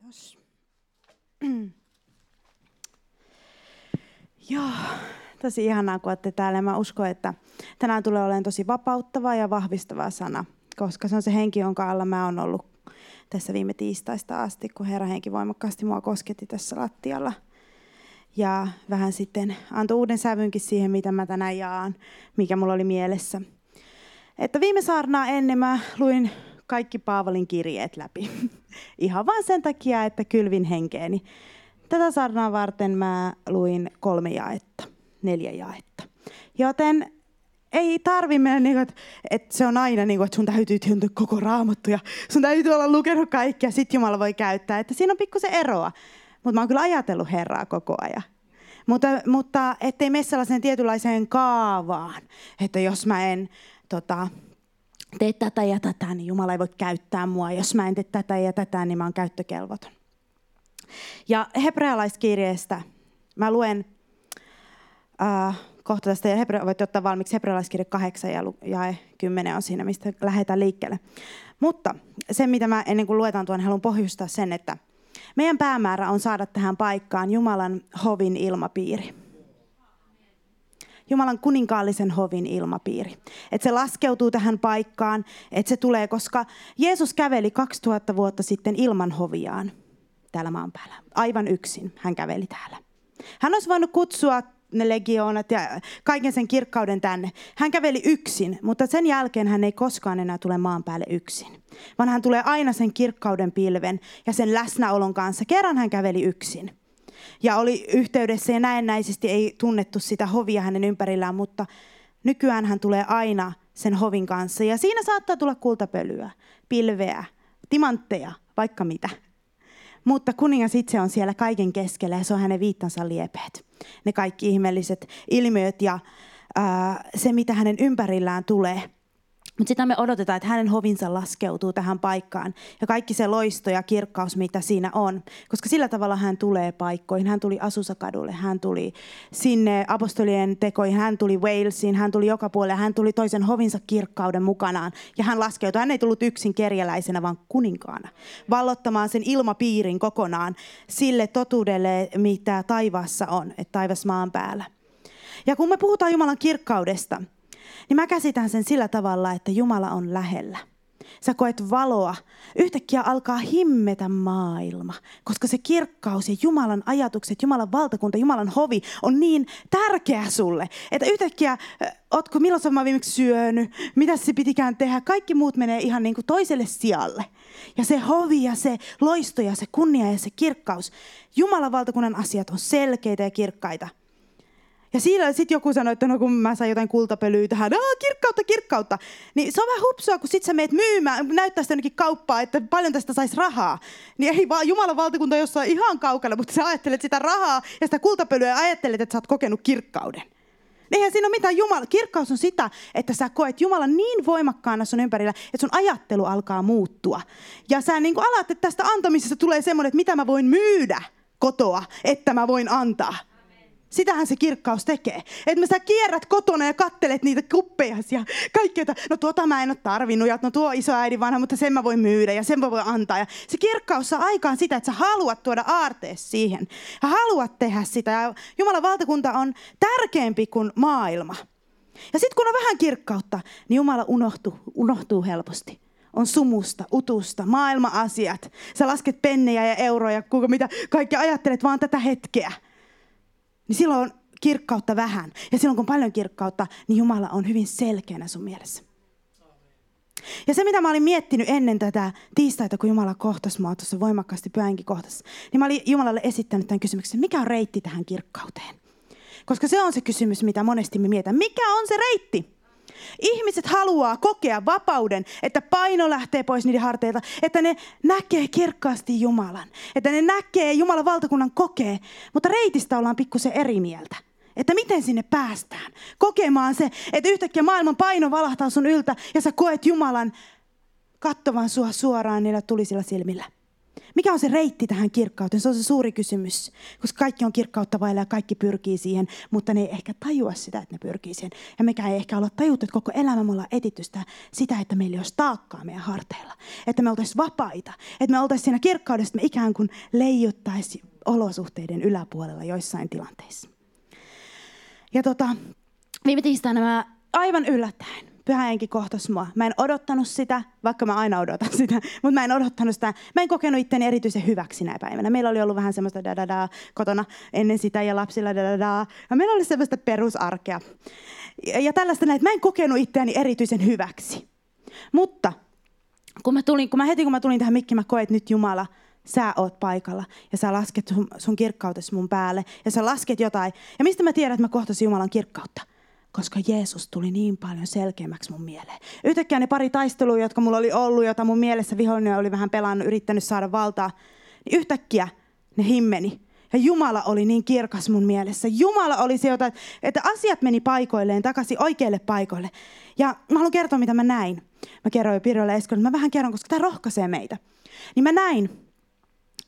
Kiitos. Joo, tosi ihanaa, kun olette täällä. Mä uskon, että tänään tulee olemaan tosi vapauttava ja vahvistava sana, koska se on se henki, jonka alla mä oon ollut tässä viime tiistaista asti, kun Herra henki voimakkaasti mua kosketti tässä lattialla. Ja vähän sitten antoi uuden sävynkin siihen, mitä mä tänään jaan, mikä mulla oli mielessä. Että viime saarnaa ennen mä luin kaikki Paavalin kirjeet läpi. Ihan vain sen takia, että kylvin henkeeni. Tätä saarnaa varten mä luin kolme jaetta, neljä jaetta. Joten ei tarvi mennä, niin kuin, että, että se on aina niin kuin, että sun täytyy tuntea koko raamattu ja sun täytyy olla lukenut kaikki ja sitten Jumala voi käyttää. Että siinä on pikkusen eroa. Mutta mä oon kyllä ajatellut Herraa koko ajan. Mutta, mutta ettei mene sellaiseen tietynlaiseen kaavaan, että jos mä en tota, tee tätä ja tätä, niin Jumala ei voi käyttää mua. Jos mä en tee tätä ja tätä, niin mä oon käyttökelvoton. Ja hebrealaiskirjeestä mä luen äh, kohta tästä, ja Hebre, voitte ottaa valmiiksi hebrealaiskirja 8 ja jae 10 on siinä, mistä lähdetään liikkeelle. Mutta se, mitä mä ennen kuin luetaan tuon, haluan pohjustaa sen, että meidän päämäärä on saada tähän paikkaan Jumalan hovin ilmapiiri. Jumalan kuninkaallisen hovin ilmapiiri. Että se laskeutuu tähän paikkaan, että se tulee, koska Jeesus käveli 2000 vuotta sitten ilman hoviaan täällä maan päällä. Aivan yksin hän käveli täällä. Hän olisi voinut kutsua ne legioonat ja kaiken sen kirkkauden tänne. Hän käveli yksin, mutta sen jälkeen hän ei koskaan enää tule maan päälle yksin. Vaan hän tulee aina sen kirkkauden pilven ja sen läsnäolon kanssa. Kerran hän käveli yksin ja oli yhteydessä ja näennäisesti ei tunnettu sitä hovia hänen ympärillään, mutta nykyään hän tulee aina sen hovin kanssa. Ja siinä saattaa tulla kultapölyä, pilveä, timantteja, vaikka mitä. Mutta kuningas itse on siellä kaiken keskellä ja se on hänen viittansa liepeet. Ne kaikki ihmeelliset ilmiöt ja ää, se, mitä hänen ympärillään tulee – mutta sitä me odotetaan, että hänen hovinsa laskeutuu tähän paikkaan ja kaikki se loisto ja kirkkaus, mitä siinä on. Koska sillä tavalla hän tulee paikkoihin. Hän tuli Asusakadulle, hän tuli sinne apostolien tekoihin, hän tuli Walesiin, hän tuli joka puolelle, hän tuli toisen hovinsa kirkkauden mukanaan. Ja hän laskeutui. Hän ei tullut yksin kerjäläisenä, vaan kuninkaana. Vallottamaan sen ilmapiirin kokonaan sille totuudelle, mitä taivaassa on, että taivas maan päällä. Ja kun me puhutaan Jumalan kirkkaudesta, niin mä käsitän sen sillä tavalla, että Jumala on lähellä. Sä koet valoa. Yhtäkkiä alkaa himmetä maailma, koska se kirkkaus ja Jumalan ajatukset, Jumalan valtakunta, Jumalan hovi on niin tärkeä sulle, että yhtäkkiä, ootko, milloin sä viimeksi syönyt, mitä se pitikään tehdä, kaikki muut menee ihan niin kuin toiselle sijalle. Ja se hovi ja se loisto ja se kunnia ja se kirkkaus, Jumalan valtakunnan asiat on selkeitä ja kirkkaita. Ja siinä sitten joku sanoi, että no kun mä sain jotain kultapölyä tähän, Aa, kirkkautta, kirkkautta. Niin se on vähän hupsua, kun sit sä meet myymään, näyttää sitä jonnekin kauppaa, että paljon tästä saisi rahaa. Niin ei vaan Jumalan valtakunta jossain ihan kaukana, mutta sä ajattelet sitä rahaa ja sitä kultapölyä ja ajattelet, että sä oot kokenut kirkkauden. Eihän siinä ole mitään Jumala. Kirkkaus on sitä, että sä koet Jumalan niin voimakkaana sun ympärillä, että sun ajattelu alkaa muuttua. Ja sä niin alat, että tästä antamisesta tulee semmoinen, että mitä mä voin myydä kotoa, että mä voin antaa. Sitähän se kirkkaus tekee. Että sä kierrät kotona ja kattelet niitä kuppeja ja kaikkea, no tuota mä en ole tarvinnut ja no tuo iso äidin vanha, mutta sen mä voin myydä ja sen mä voin antaa. Ja se kirkkaus saa aikaan sitä, että sä haluat tuoda aartees siihen. Ja haluat tehdä sitä. Ja Jumalan valtakunta on tärkeämpi kuin maailma. Ja sitten kun on vähän kirkkautta, niin Jumala unohtuu, unohtuu helposti on sumusta, utusta, maailma-asiat. Sä lasket pennejä ja euroja, kuinka mitä kaikki ajattelet vaan tätä hetkeä niin silloin on kirkkautta vähän. Ja silloin kun on paljon kirkkautta, niin Jumala on hyvin selkeänä sun mielessä. Ja se, mitä mä olin miettinyt ennen tätä tiistaita, kun Jumala kohtasi mua tuossa voimakkaasti pyhänkin kohtasi, niin mä olin Jumalalle esittänyt tämän kysymyksen, mikä on reitti tähän kirkkauteen? Koska se on se kysymys, mitä monesti me mietitään. Mikä on se reitti? Ihmiset haluaa kokea vapauden, että paino lähtee pois niiden harteilta, että ne näkee kirkkaasti Jumalan, että ne näkee Jumalan valtakunnan kokee, mutta reitistä ollaan pikkusen eri mieltä. Että miten sinne päästään. Kokemaan se, että yhtäkkiä maailman paino valahtaa sun yltä ja sä koet Jumalan kattovan sua suoraan niillä tulisilla silmillä. Mikä on se reitti tähän kirkkauteen? Se on se suuri kysymys, koska kaikki on kirkkautta vailla ja kaikki pyrkii siihen, mutta ne ei ehkä tajua sitä, että ne pyrkii siihen. Ja mekä ei ehkä olla tajuttu, että koko elämä me ollaan etitty sitä, sitä, että meillä olisi taakkaa meidän harteilla. Että me oltaisiin vapaita. Että me oltaisiin siinä kirkkaudessa, että me ikään kuin leijuttaisi olosuhteiden yläpuolella joissain tilanteissa. Ja tota, viime tiistaina mä aivan yllättäen pyhä henki kohtas mua. Mä en odottanut sitä, vaikka mä aina odotan sitä, mutta mä en odottanut sitä. Mä en kokenut itteni erityisen hyväksi näin päivänä. Meillä oli ollut vähän semmoista da, da, da kotona ennen sitä ja lapsilla da, da, da. Ja meillä oli semmoista perusarkea. Ja, tällaista näin, että mä en kokenut itseäni erityisen hyväksi. Mutta kun mä, tulin, kun mä heti kun mä tulin tähän mikki, mä koen, että nyt Jumala, sä oot paikalla ja sä lasket sun, sun kirkkautesi mun päälle ja sä lasket jotain. Ja mistä mä tiedän, että mä kohtasin Jumalan kirkkautta? Koska Jeesus tuli niin paljon selkeämmäksi mun mieleen. Yhtäkkiä ne pari taistelua, jotka mulla oli ollut, jota mun mielessä vihollinen oli vähän pelannut, yrittänyt saada valtaa, niin yhtäkkiä ne himmeni. Ja Jumala oli niin kirkas mun mielessä. Jumala oli se, jota, että asiat meni paikoilleen, takaisin oikeille paikoille. Ja mä haluan kertoa, mitä mä näin. Mä kerroin jo Pirjolle Eskolle, mä vähän kerron, koska tämä rohkaisee meitä. Niin mä näin,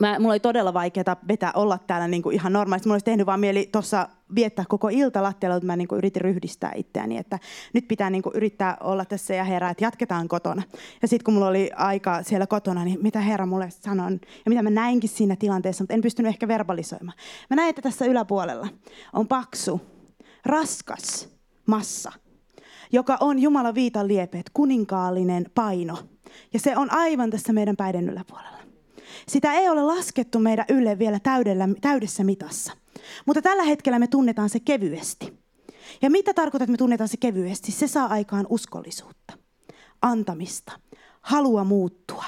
mä, mulla oli todella vaikeaa vetää olla täällä niin kuin ihan normaalisti. Mulla olisi tehnyt vaan mieli tuossa viettää koko ilta lattialla, mutta mä niin kuin yritin ryhdistää itseäni, että nyt pitää niin kuin yrittää olla tässä ja herra, että jatketaan kotona. Ja sitten kun mulla oli aika siellä kotona, niin mitä herra mulle sanoi ja mitä mä näinkin siinä tilanteessa, mutta en pystynyt ehkä verbalisoimaan. Mä näin, että tässä yläpuolella on paksu, raskas massa, joka on Jumalan viitan liepeet, kuninkaallinen paino. Ja se on aivan tässä meidän päiden yläpuolella. Sitä ei ole laskettu meidän ylle vielä täydellä, täydessä mitassa. Mutta tällä hetkellä me tunnetaan se kevyesti. Ja mitä tarkoittaa, että me tunnetaan se kevyesti? Se saa aikaan uskollisuutta, antamista, halua muuttua,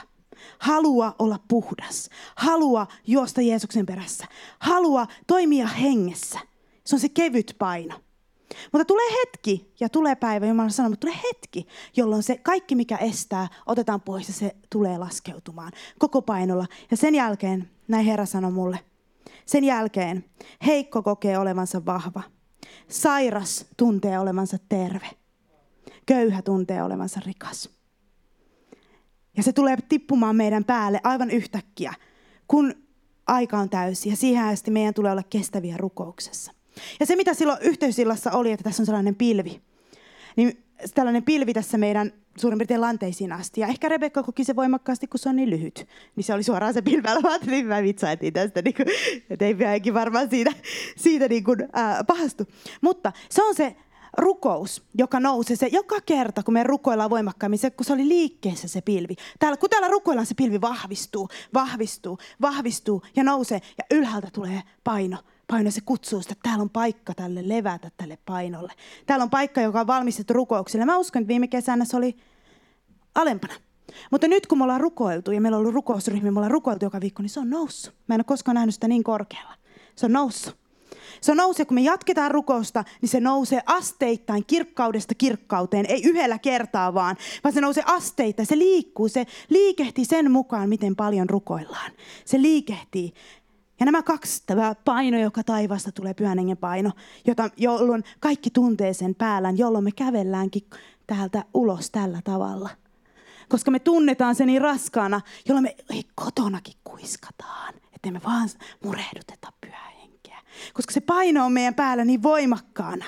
halua olla puhdas, halua juosta Jeesuksen perässä, halua toimia hengessä. Se on se kevyt paino. Mutta tulee hetki, ja tulee päivä, Jumala sanoo, mutta tulee hetki, jolloin se kaikki, mikä estää, otetaan pois ja se tulee laskeutumaan koko painolla. Ja sen jälkeen, näin Herra sanoi mulle, sen jälkeen heikko kokee olevansa vahva. Sairas tuntee olevansa terve. Köyhä tuntee olevansa rikas. Ja se tulee tippumaan meidän päälle aivan yhtäkkiä, kun aika on täysi. Ja siihen asti meidän tulee olla kestäviä rukouksessa. Ja se, mitä silloin yhteysillassa oli, että tässä on sellainen pilvi, niin tällainen pilvi tässä meidän suurin piirtein lanteisiin asti. Ja ehkä Rebekka koki se voimakkaasti, kun se on niin lyhyt. Niin se oli suoraan se pilvellä. Ajattelin, että mä vitsaitin tästä. Niin kuin, että ei varmaan siitä, siitä niin kuin, ää, pahastu. Mutta se on se rukous, joka nousee se joka kerta, kun me rukoillaan voimakkaammin, se, kun se oli liikkeessä se pilvi. Täällä, kun täällä rukoillaan, se pilvi vahvistuu, vahvistuu, vahvistuu ja nousee ja ylhäältä tulee paino paino, se kutsuu sitä, että täällä on paikka tälle levätä tälle painolle. Täällä on paikka, joka on valmistettu rukouksille. Mä uskon, että viime kesänä se oli alempana. Mutta nyt kun me ollaan rukoiltu ja meillä on ollut rukousryhmä, me ollaan rukoiltu joka viikko, niin se on noussut. Mä en ole koskaan nähnyt sitä niin korkealla. Se on noussut. Se nousee, kun me jatketaan rukousta, niin se nousee asteittain kirkkaudesta kirkkauteen. Ei yhdellä kertaa vaan, vaan se nousee asteittain. Se liikkuu, se liikehtii sen mukaan, miten paljon rukoillaan. Se liikehtii. Ja nämä kaksi, tämä paino, joka taivasta tulee, pyhän hengen paino, jota, jolloin kaikki tuntee sen päällään, jolloin me kävelläänkin täältä ulos tällä tavalla. Koska me tunnetaan se niin raskaana, jolloin me ei, kotonakin kuiskataan, että me vaan murehduteta pyhää henkeä. Koska se paino on meidän päällä niin voimakkaana.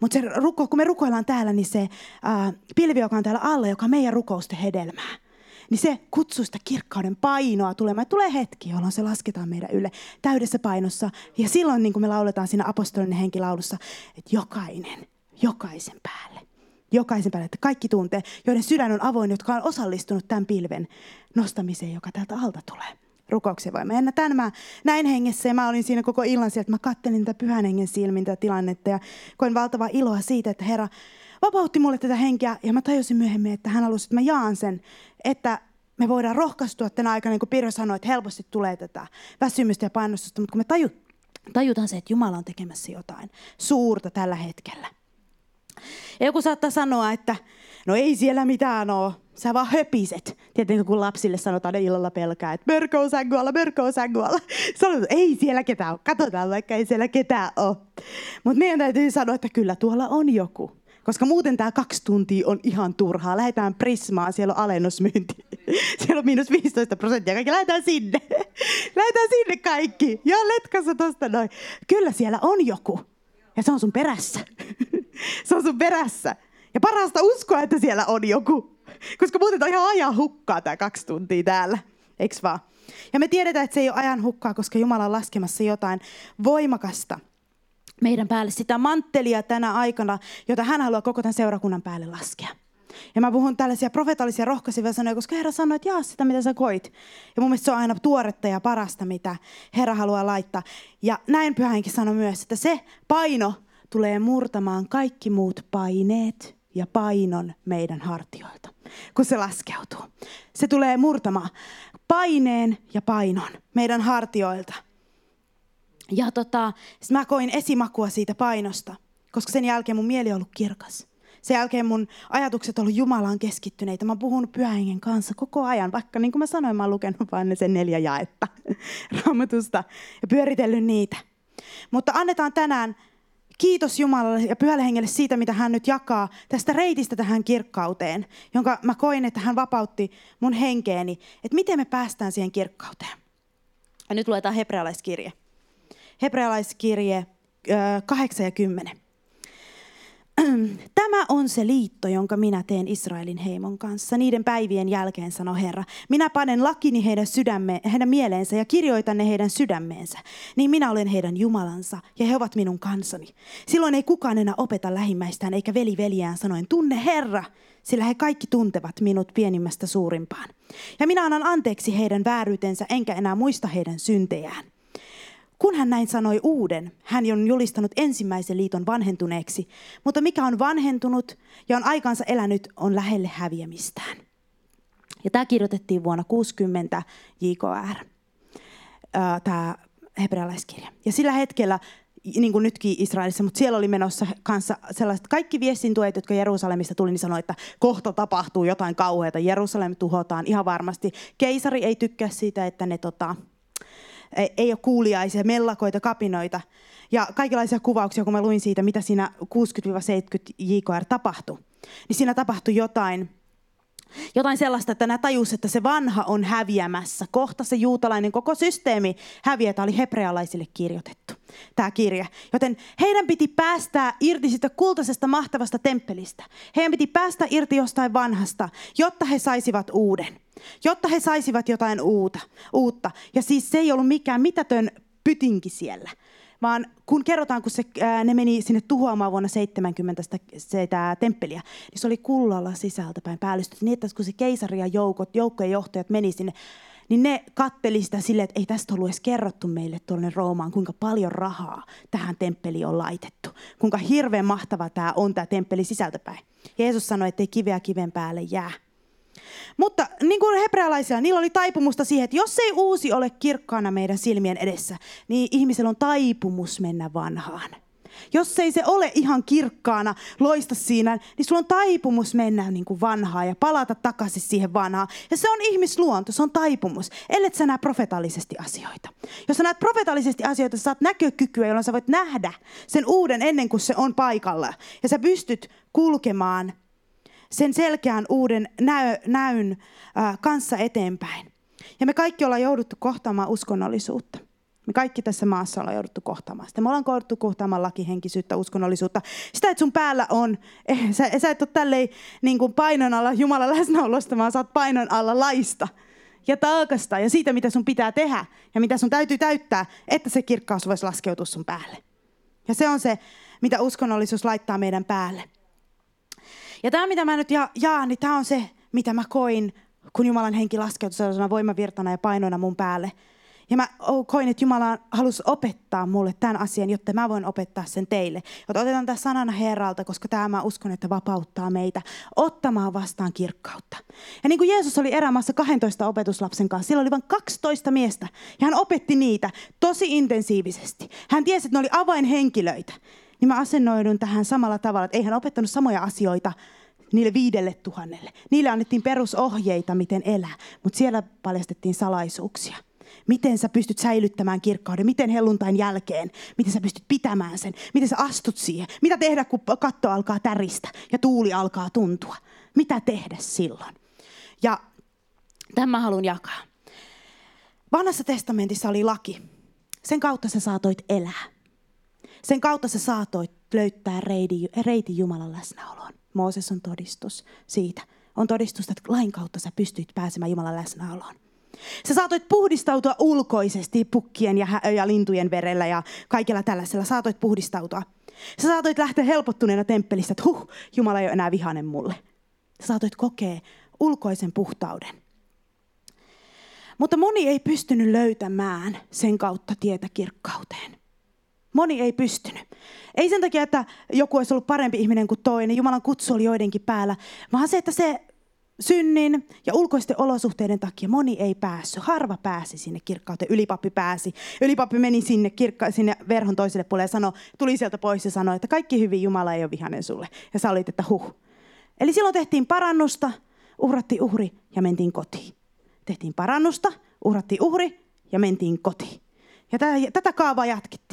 Mutta kun me rukoillaan täällä, niin se ää, pilvi, joka on täällä alla, joka on meidän rukousten hedelmää, niin se kutsuu sitä kirkkauden painoa tulemaan. Tulee hetki, jolloin se lasketaan meidän ylle täydessä painossa. Ja silloin niin kuin me lauletaan siinä apostolinen henkilaulussa, että jokainen, jokaisen päälle. Jokaisen päälle, että kaikki tuntee, joiden sydän on avoin, jotka on osallistunut tämän pilven nostamiseen, joka täältä alta tulee rukouksen voima. Ja tämän mä näin hengessä ja mä olin siinä koko illan sieltä. Mä kattelin tätä pyhän hengen silmin tätä tilannetta ja koin valtavaa iloa siitä, että Herra vapautti mulle tätä henkeä ja mä tajusin myöhemmin, että hän halusi, että mä jaan sen, että me voidaan rohkaistua tänä aikana, niin kuin Pirjo sanoi, että helposti tulee tätä väsymystä ja painostusta, mutta kun me taju, tajutaan se, että Jumala on tekemässä jotain suurta tällä hetkellä. Ja joku saattaa sanoa, että no ei siellä mitään ole, sä vaan höpiset. Tietenkin kun lapsille sanotaan ne illalla pelkää, että mörkö on sängualla, mörkö on sängualla. Sanotaan, ei siellä ketään ole, katsotaan vaikka ei siellä ketään ole. Mutta meidän täytyy sanoa, että kyllä tuolla on joku. Koska muuten tämä kaksi tuntia on ihan turhaa. Lähdetään Prismaan, siellä on alennusmyynti. Siellä on miinus 15 prosenttia. Kaikki lähdetään sinne. lähdetään sinne kaikki. Ja letkassa tosta noin. Kyllä siellä on joku. Ja se on sun perässä. se on sun perässä. Ja parasta uskoa, että siellä on joku. Koska muuten on ihan ajan hukkaa tämä kaksi tuntia täällä. Eiks vaan? Ja me tiedetään, että se ei ole ajan hukkaa, koska Jumala on laskemassa jotain voimakasta meidän päälle. Sitä manttelia tänä aikana, jota hän haluaa koko tämän seurakunnan päälle laskea. Ja mä puhun tällaisia profetallisia rohkaisivia sanoja, koska Herra sanoi, että jaa sitä, mitä sä koit. Ja mun mielestä se on aina tuoretta ja parasta, mitä Herra haluaa laittaa. Ja näin pyhänkin sanoi myös, että se paino tulee murtamaan kaikki muut paineet ja painon meidän hartioilta, kun se laskeutuu. Se tulee murtamaan paineen ja painon meidän hartioilta. Ja tota, mä koin esimakua siitä painosta, koska sen jälkeen mun mieli on ollut kirkas. Sen jälkeen mun ajatukset on ollut Jumalaan keskittyneitä. Mä oon puhunut pyhähengen kanssa koko ajan, vaikka niin kuin mä sanoin, mä oon lukenut vain sen neljä jaetta raamatusta ja pyöritellyt niitä. Mutta annetaan tänään kiitos Jumalalle ja pyhälle hengelle siitä, mitä hän nyt jakaa tästä reitistä tähän kirkkauteen, jonka mä koin, että hän vapautti mun henkeeni, että miten me päästään siihen kirkkauteen. Ja nyt luetaan hebrealaiskirje. Hebrealaiskirje 8 ja 10. Tämä on se liitto, jonka minä teen Israelin heimon kanssa. Niiden päivien jälkeen, sanoi Herra. Minä panen lakini heidän, sydämme, heidän mieleensä ja kirjoitan ne heidän sydämeensä. Niin minä olen heidän Jumalansa ja he ovat minun kansani. Silloin ei kukaan enää opeta lähimmäistään eikä veli veljään sanoen, tunne Herra, sillä he kaikki tuntevat minut pienimmästä suurimpaan. Ja minä annan anteeksi heidän vääryytensä enkä enää muista heidän syntejään. Kun hän näin sanoi uuden, hän on julistanut ensimmäisen liiton vanhentuneeksi, mutta mikä on vanhentunut ja on aikansa elänyt, on lähelle häviämistään. Ja tämä kirjoitettiin vuonna 60 JKR, tämä hebrealaiskirja. Ja sillä hetkellä, niin kuin nytkin Israelissa, mutta siellä oli menossa kanssa sellaiset kaikki viestintuet, jotka Jerusalemista tuli, niin sanoi, että kohta tapahtuu jotain kauheata. Jerusalem tuhotaan ihan varmasti. Keisari ei tykkää siitä, että ne tota, ei ole kuuliaisia, mellakoita, kapinoita ja kaikenlaisia kuvauksia, kun mä luin siitä, mitä siinä 60-70 JKR tapahtui. Niin siinä tapahtui jotain, jotain sellaista, että nämä tajus, että se vanha on häviämässä. Kohta se juutalainen koko systeemi häviää. Tämä oli hebrealaisille kirjoitettu, tämä kirja. Joten heidän piti päästää irti sitä kultaisesta mahtavasta temppelistä. Heidän piti päästä irti jostain vanhasta, jotta he saisivat uuden. Jotta he saisivat jotain uuta. uutta. Ja siis se ei ollut mikään mitätön pytinki siellä, vaan kun kerrotaan, kun se, ää, ne meni sinne tuhoamaan vuonna 70 sitä, sitä temppeliä, niin se oli kullalla sisältäpäin päällystetty. Niin, että kun se keisari ja joukot, joukkojen johtajat meni sinne, niin ne katteli sitä silleen, että ei tästä ollut edes kerrottu meille tuonne Roomaan, kuinka paljon rahaa tähän temppeliin on laitettu. Kuinka hirveän mahtava tämä on, tämä temppeli sisältäpäin. Jeesus sanoi, että ei kiveä kiven päälle jää. Mutta niin kuin hebrealaisilla, niillä oli taipumusta siihen, että jos ei uusi ole kirkkaana meidän silmien edessä, niin ihmisellä on taipumus mennä vanhaan. Jos ei se ole ihan kirkkaana, loista siinä, niin sulla on taipumus mennä niin kuin vanhaan ja palata takaisin siihen vanhaan. Ja se on ihmisluonto, se on taipumus, ellei sä näe profetallisesti asioita. Jos sä näet profetallisesti asioita, sä saat näkökykyä, jolloin sä voit nähdä sen uuden ennen kuin se on paikalla. Ja sä pystyt kulkemaan sen selkeän uuden näy, näyn äh, kanssa eteenpäin. Ja me kaikki ollaan jouduttu kohtaamaan uskonnollisuutta. Me kaikki tässä maassa ollaan jouduttu kohtaamaan sitä. Me ollaan jouduttu kohtaamaan lakihenkisyyttä, uskonnollisuutta. Sitä, että sun päällä on, eh, sä, sä et ole tälleen niin kuin painon alla Jumalan läsnäolosta, vaan sä oot painon alla laista ja taakasta ja siitä, mitä sun pitää tehdä ja mitä sun täytyy täyttää, että se kirkkaus voisi laskeutua sun päälle. Ja se on se, mitä uskonnollisuus laittaa meidän päälle. Ja tämä, mitä mä nyt ja, jaan, niin tämä on se, mitä mä koin, kun Jumalan henki laskeutui sellaisena voimavirtana ja painoina mun päälle. Ja mä koin, että Jumala halusi opettaa mulle tämän asian, jotta mä voin opettaa sen teille. Jotta otetaan tämä sanana Herralta, koska tämä mä uskon, että vapauttaa meitä ottamaan vastaan kirkkautta. Ja niin kuin Jeesus oli erämaassa 12 opetuslapsen kanssa, sillä oli vain 12 miestä. Ja hän opetti niitä tosi intensiivisesti. Hän tiesi, että ne oli avainhenkilöitä niin mä asennoidun tähän samalla tavalla, että ei hän opettanut samoja asioita niille viidelle tuhannelle. Niille annettiin perusohjeita, miten elää, mutta siellä paljastettiin salaisuuksia. Miten sä pystyt säilyttämään kirkkauden, miten helluntain jälkeen, miten sä pystyt pitämään sen, miten sä astut siihen, mitä tehdä, kun katto alkaa täristä ja tuuli alkaa tuntua. Mitä tehdä silloin? Ja Tämä haluan jakaa. Vanhassa testamentissa oli laki. Sen kautta sä saatoit elää. Sen kautta sä saatoit löytää reiti, reiti Jumalan läsnäoloon. Mooses on todistus siitä. On todistus, että lain kautta sä pystyit pääsemään Jumalan läsnäoloon. Sä saatoit puhdistautua ulkoisesti pukkien ja, ja lintujen verellä ja kaikella tällaisella. Saatoit puhdistautua. Sä saatoit lähteä helpottuneena temppelistä, että huh, Jumala ei ole enää vihanen mulle. Sä saatoit kokea ulkoisen puhtauden. Mutta moni ei pystynyt löytämään sen kautta tietä kirkkauteen. Moni ei pystynyt. Ei sen takia, että joku olisi ollut parempi ihminen kuin toinen. Jumalan kutsu oli joidenkin päällä. Vaan se, että se synnin ja ulkoisten olosuhteiden takia moni ei päässyt. Harva pääsi sinne kirkkauteen. Ylipappi pääsi. Ylipappi meni sinne, kirkka, sinne verhon toiselle puolelle ja sanoi, tuli sieltä pois ja sanoi, että kaikki hyvin, Jumala ei ole vihanen sulle. Ja sä olit, että huh. Eli silloin tehtiin parannusta, uhrattiin uhri ja mentiin kotiin. Tehtiin parannusta, uhrattiin uhri ja mentiin kotiin. Ja tätä kaavaa jatkettiin.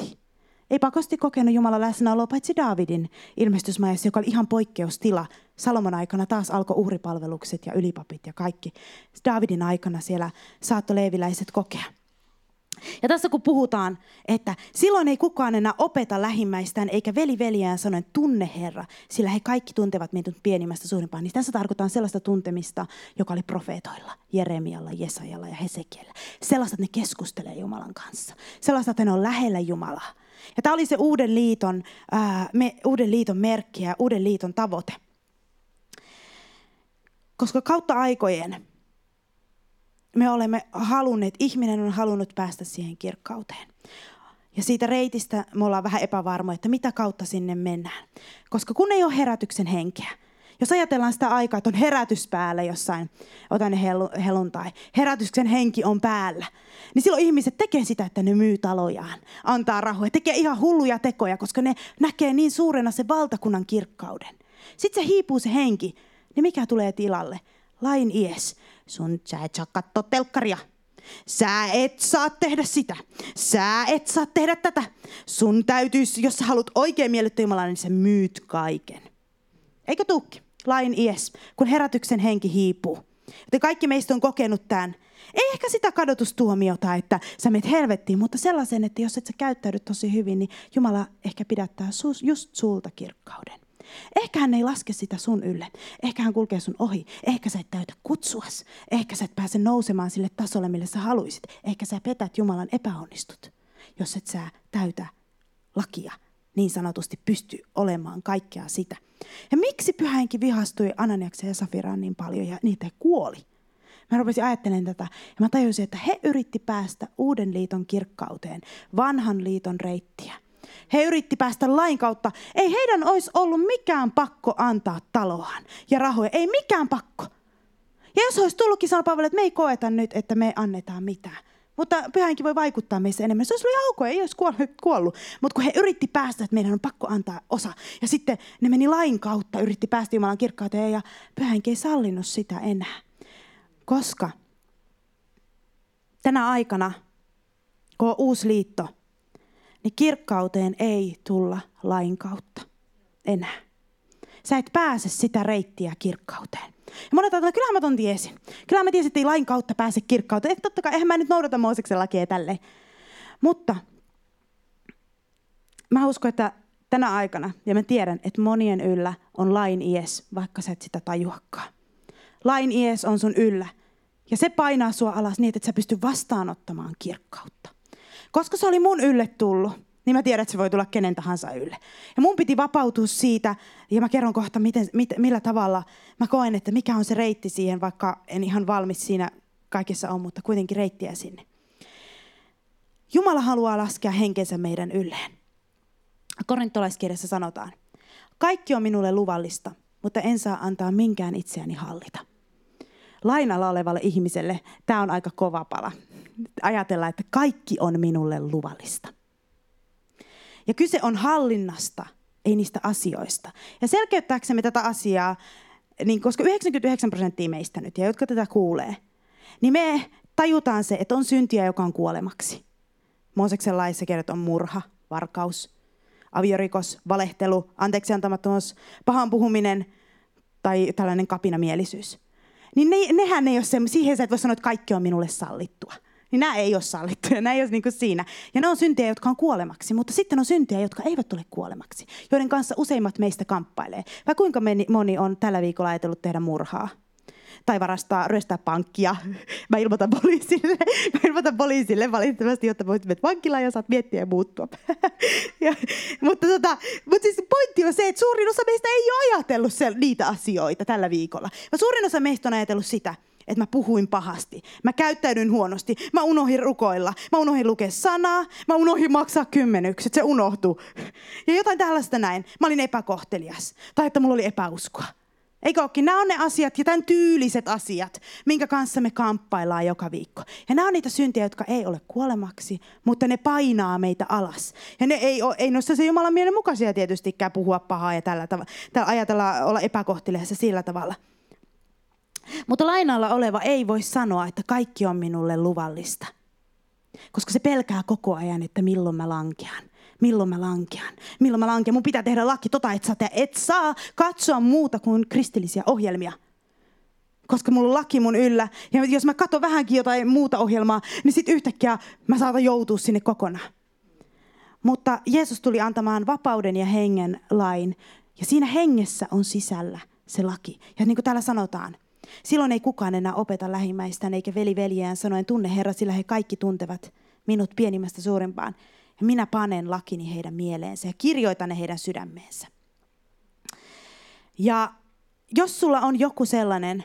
Ei pakosti kokenut Jumalan läsnäoloa paitsi Daavidin ilmestysmajassa, joka oli ihan poikkeustila. Salomon aikana taas alkoi uhripalvelukset ja ylipapit ja kaikki. Daavidin aikana siellä saattoi leeviläiset kokea. Ja tässä kun puhutaan, että silloin ei kukaan enää opeta lähimmäistään eikä veli veljään sanoen tunne Herra, sillä he kaikki tuntevat meitä pienimmästä suurimpaan. Niin tässä tarkoitaan sellaista tuntemista, joka oli profeetoilla, Jeremialla, Jesajalla ja Hesekiellä. Sellaista, että ne keskustelee Jumalan kanssa. Sellaista, että ne on lähellä Jumalaa. Ja tämä oli se uuden liiton, ää, me, uuden liiton merkki ja uuden liiton tavoite. Koska kautta aikojen me olemme halunneet, ihminen on halunnut päästä siihen kirkkauteen. Ja siitä reitistä me ollaan vähän epävarmoja, että mitä kautta sinne mennään. Koska kun ei ole herätyksen henkeä, jos ajatellaan sitä aikaa, että on herätys päällä jossain, otan ne helluntai, herätyksen henki on päällä, niin silloin ihmiset tekee sitä, että ne myy talojaan, antaa rahoja, tekee ihan hulluja tekoja, koska ne näkee niin suurena se valtakunnan kirkkauden. Sitten se hiipuu se henki, niin mikä tulee tilalle? Lain ies. Sun sä et saa katsoa telkkaria. Sä et saa tehdä sitä. Sä et saa tehdä tätä. Sun täytyisi, jos sä haluat oikein miellyttää Jumalaa, niin sä myyt kaiken. Eikö tukki? Lain ies, kun herätyksen henki hiipuu. Joten kaikki meistä on kokenut tämän. Ei ehkä sitä kadotustuomiota, että sä menet helvettiin, mutta sellaisen, että jos et sä käyttäydy tosi hyvin, niin Jumala ehkä pidättää just sulta kirkkauden. Ehkä hän ei laske sitä sun ylle. Ehkä hän kulkee sun ohi. Ehkä sä et täytä kutsuas. Ehkä sä et pääse nousemaan sille tasolle, mille sä haluisit. Ehkä sä petät Jumalan epäonnistut, jos et sä täytä lakia niin sanotusti pysty olemaan kaikkea sitä. Ja miksi pyhäinkin vihastui Ananiaksen ja Safiraan niin paljon ja niitä kuoli? Mä rupesin ajattelemaan tätä ja mä tajusin, että he yritti päästä uuden liiton kirkkauteen, vanhan liiton reittiä. He yritti päästä lain kautta. Ei heidän olisi ollut mikään pakko antaa taloaan ja rahoja. Ei mikään pakko. Ja jos olisi tullutkin sanoa että me ei koeta nyt, että me annetaan mitään. Mutta pyhänkin voi vaikuttaa meissä enemmän. Se olisi ollut ok, ei olisi kuollut. kuollut. Mutta kun he yritti päästä, että meidän on pakko antaa osa. Ja sitten ne meni lain kautta, yritti päästä Jumalan kirkkauteen ja pyhänkin ei sallinut sitä enää. Koska tänä aikana, kun on uusi liitto, niin kirkkauteen ei tulla lain kautta enää. Sä et pääse sitä reittiä kirkkauteen. Ja monet että kyllä mä ton tiesin. Kyllä mä tiesin, että ei lain kautta pääse kirkkauteen. Että totta kai, eihän mä nyt noudata Mooseksen lakia tälleen. Mutta mä uskon, että tänä aikana, ja mä tiedän, että monien yllä on lain ies, vaikka sä et sitä tajuakaan. Lain ies on sun yllä. Ja se painaa sua alas niin, että sä pystyt vastaanottamaan kirkkautta. Koska se oli mun ylle tullut, niin mä tiedän, että se voi tulla kenen tahansa ylle. Ja mun piti vapautua siitä, ja mä kerron kohta, miten, mit, millä tavalla mä koen, että mikä on se reitti siihen, vaikka en ihan valmis siinä kaikessa on, mutta kuitenkin reittiä sinne. Jumala haluaa laskea henkensä meidän ylleen. Korintolaiskirjassa sanotaan, kaikki on minulle luvallista, mutta en saa antaa minkään itseäni hallita. Lainalla olevalle ihmiselle tämä on aika kova pala. Ajatella, että kaikki on minulle luvallista. Ja kyse on hallinnasta, ei niistä asioista. Ja selkeyttääksemme tätä asiaa, niin koska 99 prosenttia meistä nyt, ja jotka tätä kuulee, niin me tajutaan se, että on syntiä, joka on kuolemaksi. Mooseksen laissa kerrotaan murha, varkaus, aviorikos, valehtelu, anteeksiantamattomuus, pahan puhuminen tai tällainen kapinamielisyys. niin ne, nehän ei ole se, siihen sä et voi sanoa, että kaikki on minulle sallittua. Niin nämä ei ole sallittuja, nämä ei ole niin siinä. Ja ne on syntejä, jotka on kuolemaksi, mutta sitten on syntejä, jotka eivät ole kuolemaksi, joiden kanssa useimmat meistä kamppailee. Vai kuinka moni on tällä viikolla ajatellut tehdä murhaa? tai varastaa, ryöstää pankkia. Mä ilmoitan poliisille, mä ilmoitan poliisille valitettavasti, jotta voit mennä vankilaan ja saat miettiä ja muuttua. ja, mutta, tota, mutta siis pointti on se, että suurin osa meistä ei ole ajatellut niitä asioita tällä viikolla. Mä suurin osa meistä on ajatellut sitä, että mä puhuin pahasti. Mä käyttäydyin huonosti. Mä unohdin rukoilla. Mä unohdin lukea sanaa. Mä unohdin maksaa kymmenykset. Se unohtuu. Ja jotain tällaista näin. Mä olin epäkohtelias. Tai että mulla oli epäuskoa. Eikö olekin? Nämä on ne asiat ja tämän tyyliset asiat, minkä kanssa me kamppaillaan joka viikko. Ja nämä on niitä syntiä, jotka ei ole kuolemaksi, mutta ne painaa meitä alas. Ja ne ei, ole, ei noista se Jumalan mielen mukaisia tietystikään puhua pahaa ja tällä tavalla, ajatella olla epäkohteliassa sillä tavalla. Mutta lainalla oleva ei voi sanoa, että kaikki on minulle luvallista. Koska se pelkää koko ajan, että milloin mä lankean milloin mä lankean. Milloin mä lankean. Mun pitää tehdä laki tota, että sä et saa katsoa muuta kuin kristillisiä ohjelmia. Koska mulla on laki mun yllä. Ja jos mä katson vähänkin jotain muuta ohjelmaa, niin sitten yhtäkkiä mä saatan joutua sinne kokonaan. Mutta Jeesus tuli antamaan vapauden ja hengen lain. Ja siinä hengessä on sisällä se laki. Ja niin kuin täällä sanotaan, silloin ei kukaan enää opeta lähimmäistään eikä veli veljeään sanoen tunne Herra, sillä he kaikki tuntevat minut pienimmästä suurimpaan. Ja minä panen lakini heidän mieleensä ja kirjoitan ne heidän sydämeensä. Ja jos sulla on joku sellainen,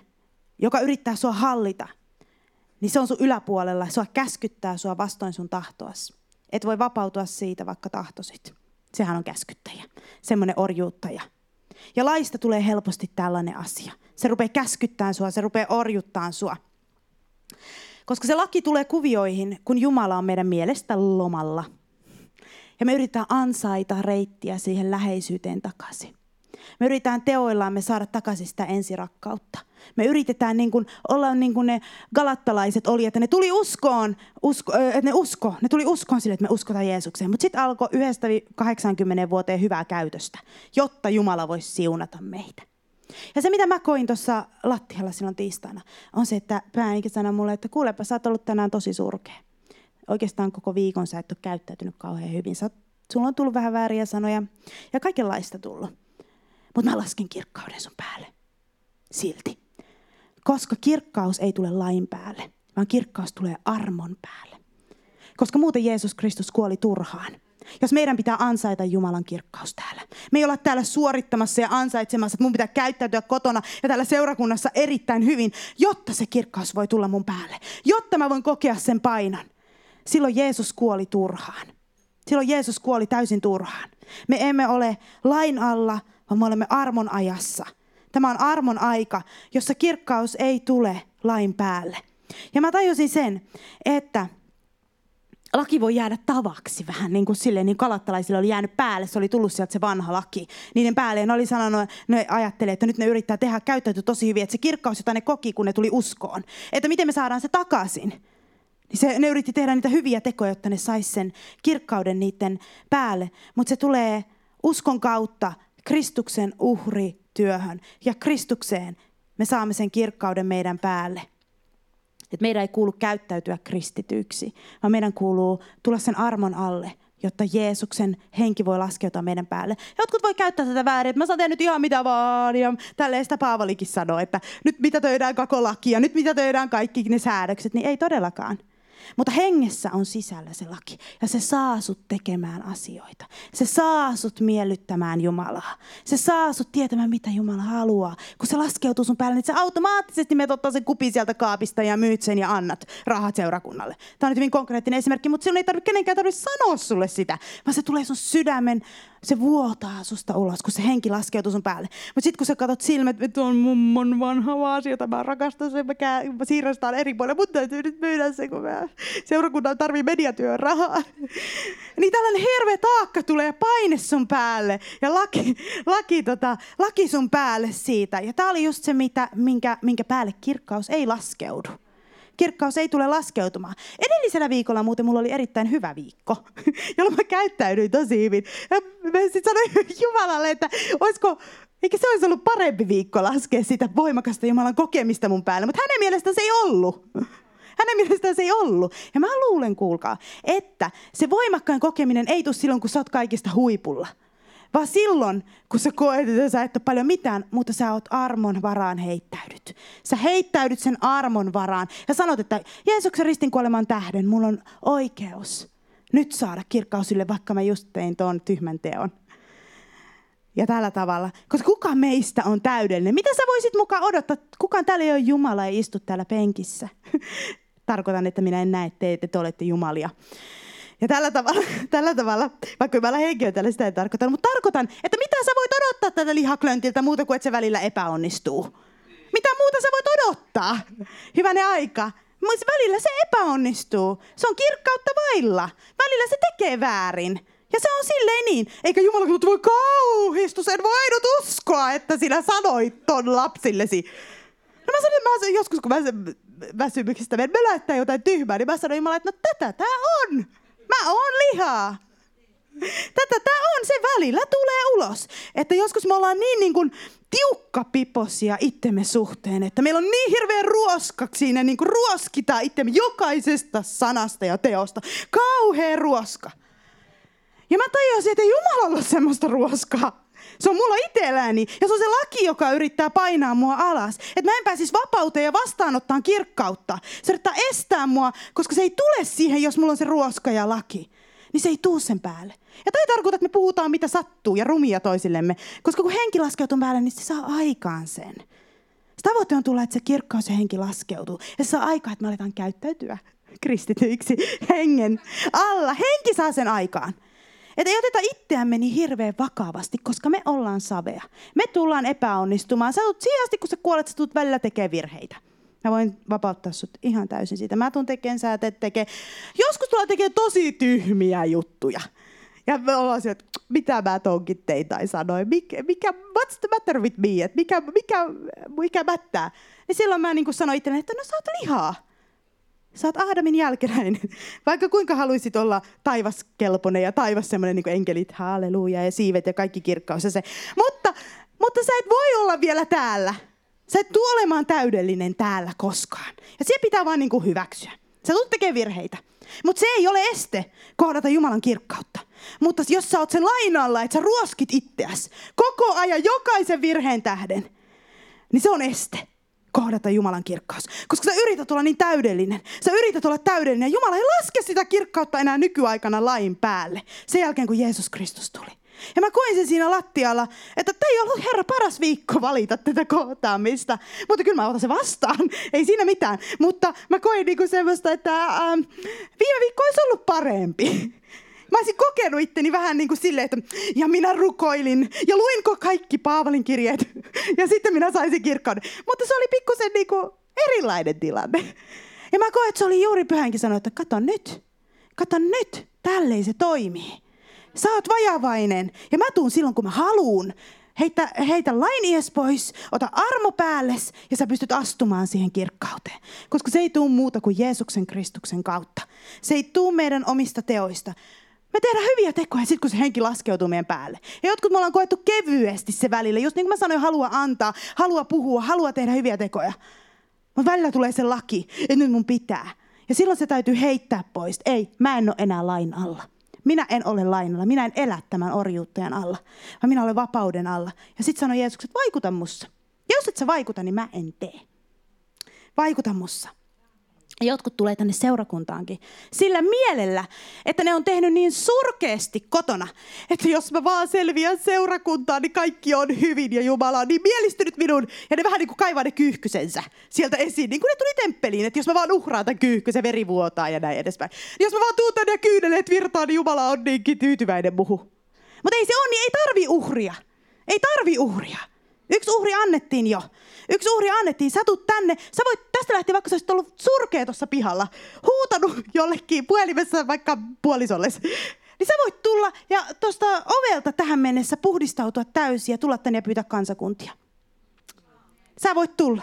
joka yrittää sua hallita, niin se on sun yläpuolella, sua käskyttää sua vastoin sun tahtoas. Et voi vapautua siitä, vaikka tahtosit. Sehän on käskyttäjä, semmoinen orjuuttaja. Ja laista tulee helposti tällainen asia. Se rupeaa käskyttämään sua, se rupeaa orjuttaan sua. Koska se laki tulee kuvioihin, kun Jumala on meidän mielestä lomalla – ja me yritetään ansaita reittiä siihen läheisyyteen takaisin. Me yritetään teoillamme saada takaisin sitä ensirakkautta. Me yritetään niin kuin, olla niin kuin ne galattalaiset oli, että ne tuli uskoon, usko, että ne usko, ne tuli uskoon sille, että me uskotaan Jeesukseen. Mutta sitten alkoi yhdestä 80 vuoteen hyvää käytöstä, jotta Jumala voisi siunata meitä. Ja se, mitä mä koin tuossa lattialla silloin tiistaina, on se, että päänikin sanoi mulle, että kuulepa, sä oot ollut tänään tosi surkea oikeastaan koko viikon sä et ole käyttäytynyt kauhean hyvin. Sä, sulla on tullut vähän vääriä sanoja ja kaikenlaista tullut. Mutta mä lasken kirkkauden sun päälle. Silti. Koska kirkkaus ei tule lain päälle, vaan kirkkaus tulee armon päälle. Koska muuten Jeesus Kristus kuoli turhaan. Jos meidän pitää ansaita Jumalan kirkkaus täällä. Me ei olla täällä suorittamassa ja ansaitsemassa, että mun pitää käyttäytyä kotona ja täällä seurakunnassa erittäin hyvin, jotta se kirkkaus voi tulla mun päälle. Jotta mä voin kokea sen painan. Silloin Jeesus kuoli turhaan. Silloin Jeesus kuoli täysin turhaan. Me emme ole lain alla, vaan me olemme armon ajassa. Tämä on armon aika, jossa kirkkaus ei tule lain päälle. Ja mä tajusin sen, että laki voi jäädä tavaksi vähän niin kuin silleen, niin kalattalaisille oli jäänyt päälle, se oli tullut sieltä se vanha laki niiden päälle. Ne oli sanonut, ne ajattelee, että nyt ne yrittää tehdä, käyttäytyä tosi hyvin, että se kirkkaus, jota ne koki, kun ne tuli uskoon, että miten me saadaan se takaisin. Niin se, ne yritti tehdä niitä hyviä tekoja, jotta ne sais sen kirkkauden niiden päälle. Mutta se tulee uskon kautta Kristuksen uhrityöhön. Ja Kristukseen me saamme sen kirkkauden meidän päälle. Et meidän ei kuulu käyttäytyä kristityksi, vaan meidän kuuluu tulla sen armon alle, jotta Jeesuksen henki voi laskeutua meidän päälle. Jotkut voi käyttää tätä väärin, että mä saan nyt ihan mitä vaan. Ja tälleen sitä Paavalikin sanoi, että nyt mitä töidään koko lakia, nyt mitä töidään kaikki ne säädökset, niin ei todellakaan. Mutta hengessä on sisällä se laki. Ja se saa sut tekemään asioita. Se saa sut miellyttämään Jumalaa. Se saa sut tietämään, mitä Jumala haluaa. Kun se laskeutuu sun päälle, niin se automaattisesti menet ottaa sen kupin sieltä kaapista ja myyt sen ja annat rahat seurakunnalle. Tämä on nyt hyvin konkreettinen esimerkki, mutta sinun ei tarvitse kenenkään tarvitse sanoa sulle sitä, vaan se tulee sun sydämen se vuotaa susta ulos, kun se henki laskeutuu sun päälle. Mutta sitten kun sä katsot silmät, että on mummon vanha vaasi, jota mä rakastan, sen mä, kää, mä siirrän eri puolille, mutta täytyy nyt myydä se, kun mä seurakunnan tarvii mediatyön rahaa. niin tällainen hirveä taakka tulee paine sun päälle ja laki, laki, tota, laki sun päälle siitä. Ja tää oli just se, mitä, minkä, minkä päälle kirkkaus ei laskeudu. Kirkkaus ei tule laskeutumaan. Edellisellä viikolla muuten mulla oli erittäin hyvä viikko, jolloin mä käyttäydyin tosi hyvin. Ja mä sitten sanoin Jumalalle, että olisiko, eikä se olisi ollut parempi viikko laskea sitä voimakasta Jumalan kokemista mun päälle, mutta hänen mielestään se ei ollut. Hänen mielestään se ei ollut. Ja mä luulen, kuulkaa, että se voimakkain kokeminen ei tule silloin, kun sä oot kaikista huipulla. Vaan silloin, kun sä koet, että sä et ole paljon mitään, mutta sä oot armon varaan heittäydyt. Sä heittäydyt sen armon varaan ja sanot, että Jeesuksen ristin kuoleman tähden mulla on oikeus nyt saada kirkkaus ylle, vaikka mä just tein tuon tyhmän teon. Ja tällä tavalla, koska kuka meistä on täydellinen? Mitä sä voisit mukaan odottaa? Kukaan täällä ei ole Jumala, ei istu täällä penkissä. Tarkoitan, että minä en näe teitä, että te olette Jumalia. Ja tällä tavalla, tällä tavalla vaikka mä henkilöitä sitä ei tarkoita, mutta tarkoitan, että mitä sä voit odottaa tätä lihaklöntiltä muuta kuin, että se välillä epäonnistuu. Mitä muuta sä voit odottaa? Hyvänen aika. Mutta välillä se epäonnistuu. Se on kirkkautta vailla. Välillä se tekee väärin. Ja se on silleen niin. Eikä Jumala kun voi kauhistus, en voinut uskoa, että sinä sanoit ton lapsillesi. No mä sanoin, mä joskus kun mä väsymyksistä mä möläyttää jotain tyhmää, niin mä sanoin Jumala, että no tätä tää on. Mä oon lihaa. Tätä tää on, se välillä tulee ulos. Että joskus me ollaan niin, niin kuin tiukkapiposia itsemme suhteen, että meillä on niin hirveän ruoska siinä, niin kuin ruoskitaan itsemme jokaisesta sanasta ja teosta. Kauhea ruoska. Ja mä tajusin, että ei Jumalalla ole semmoista ruoskaa. Se on mulla itselläni ja se on se laki, joka yrittää painaa mua alas. Että mä en pääsisi vapauteen ja vastaanottaa kirkkautta. Se yrittää estää mua, koska se ei tule siihen, jos mulla on se ruoska ja laki. Niin se ei tuu sen päälle. Ja tämä ei tarkoita, että me puhutaan mitä sattuu ja rumia toisillemme. Koska kun henki laskeutuu päälle, niin se saa aikaan sen. Se tavoite on tulla, että se kirkkaus ja henki laskeutuu. Ja se saa aikaa, että me aletaan käyttäytyä kristityiksi hengen alla. Henki saa sen aikaan. Että ei oteta itseämme niin hirveän vakavasti, koska me ollaan savea. Me tullaan epäonnistumaan. Sä tulet siihen kun sä kuolet, sä tulet välillä tekemään virheitä. Mä voin vapauttaa sut ihan täysin siitä. Mä tuun tekemään, sä teet tekee. Joskus tulee tekemään tosi tyhmiä juttuja. Ja me ollaan sieltä, mitä mä tonkin tein tai sanoin, mikä, mikä, what's the matter with me, mikä, mikä, mikä mättää. Niin silloin mä niin sanoin itselleni, että no sä oot lihaa. Sä oot Aadamin jälkeläinen. Vaikka kuinka haluaisit olla taivaskelpoinen ja taivas semmoinen niin enkelit, halleluja ja siivet ja kaikki kirkkaus ja se. Mutta, mutta sä et voi olla vielä täällä. Sä et tule olemaan täydellinen täällä koskaan. Ja se pitää vaan niin kuin hyväksyä. Sä tulet tekemään virheitä. Mutta se ei ole este kohdata Jumalan kirkkautta. Mutta jos sä oot sen lainalla, että sä ruoskit itseäsi koko ajan jokaisen virheen tähden, niin se on este kohdata Jumalan kirkkaus. Koska sä yrität olla niin täydellinen. Sä yrität olla täydellinen. Jumala ei laske sitä kirkkautta enää nykyaikana lain päälle. Sen jälkeen, kun Jeesus Kristus tuli. Ja mä koin sen siinä lattialla, että tämä ei ollut Herra paras viikko valita tätä kohtaamista. Mutta kyllä mä otan se vastaan, ei siinä mitään. Mutta mä koin niinku semmoista, että ähm, viime viikko olisi ollut parempi. Mä olisin kokenut itteni vähän niin kuin silleen, että ja minä rukoilin ja luinko kaikki Paavalin kirjeet ja sitten minä saisin kirkkauden. Mutta se oli pikkusen niin kuin erilainen tilanne. Ja mä koen, että se oli juuri pyhänkin sanoa, että kato nyt, kato nyt, tälleen se toimii. Sä oot vajavainen ja mä tuun silloin, kun mä haluun. Heitä, heitä lain ies pois, ota armo päälles ja sä pystyt astumaan siihen kirkkauteen. Koska se ei tule muuta kuin Jeesuksen Kristuksen kautta. Se ei tule meidän omista teoista, me tehdään hyviä tekoja sitten, kun se henki laskeutuu meidän päälle. Ja jotkut me ollaan koettu kevyesti se välillä. Just niin kuin mä sanoin, halua antaa, halua puhua, halua tehdä hyviä tekoja. Mutta välillä tulee se laki, että nyt mun pitää. Ja silloin se täytyy heittää pois. Ei, mä en ole enää lain alla. Minä en ole lain alla. Minä en elä tämän orjuuttajan alla. Vaan minä olen vapauden alla. Ja sitten sanoi Jeesus, että vaikuta mussa. Ja jos et sä vaikuta, niin mä en tee. Vaikuta mussa. Jotkut tulee tänne seurakuntaankin sillä mielellä, että ne on tehnyt niin surkeasti kotona, että jos mä vaan selviän seurakuntaan, niin kaikki on hyvin ja Jumala on niin mielistynyt minun. Ja ne vähän niin kuin kaivaa ne kyyhkysensä sieltä esiin, niin kuin ne tuli temppeliin, että jos mä vaan uhraan tämän kyyhkysen, veri vuotaa ja näin edespäin. Niin jos mä vaan tuun tänne ja kyyneleet virtaa, niin Jumala on niinkin tyytyväinen muhu. Mutta ei se on, niin ei tarvi uhria. Ei tarvi uhria. Yksi uhri annettiin jo. Yksi uhri annettiin, sä tuut tänne. Sä voit tästä lähtien, vaikka sä olisit ollut surkea tuossa pihalla, huutanut jollekin puhelimessa vaikka puolisolle. Niin sä voit tulla ja tuosta ovelta tähän mennessä puhdistautua täysin ja tulla tänne ja pyytää kansakuntia. Sä voit tulla.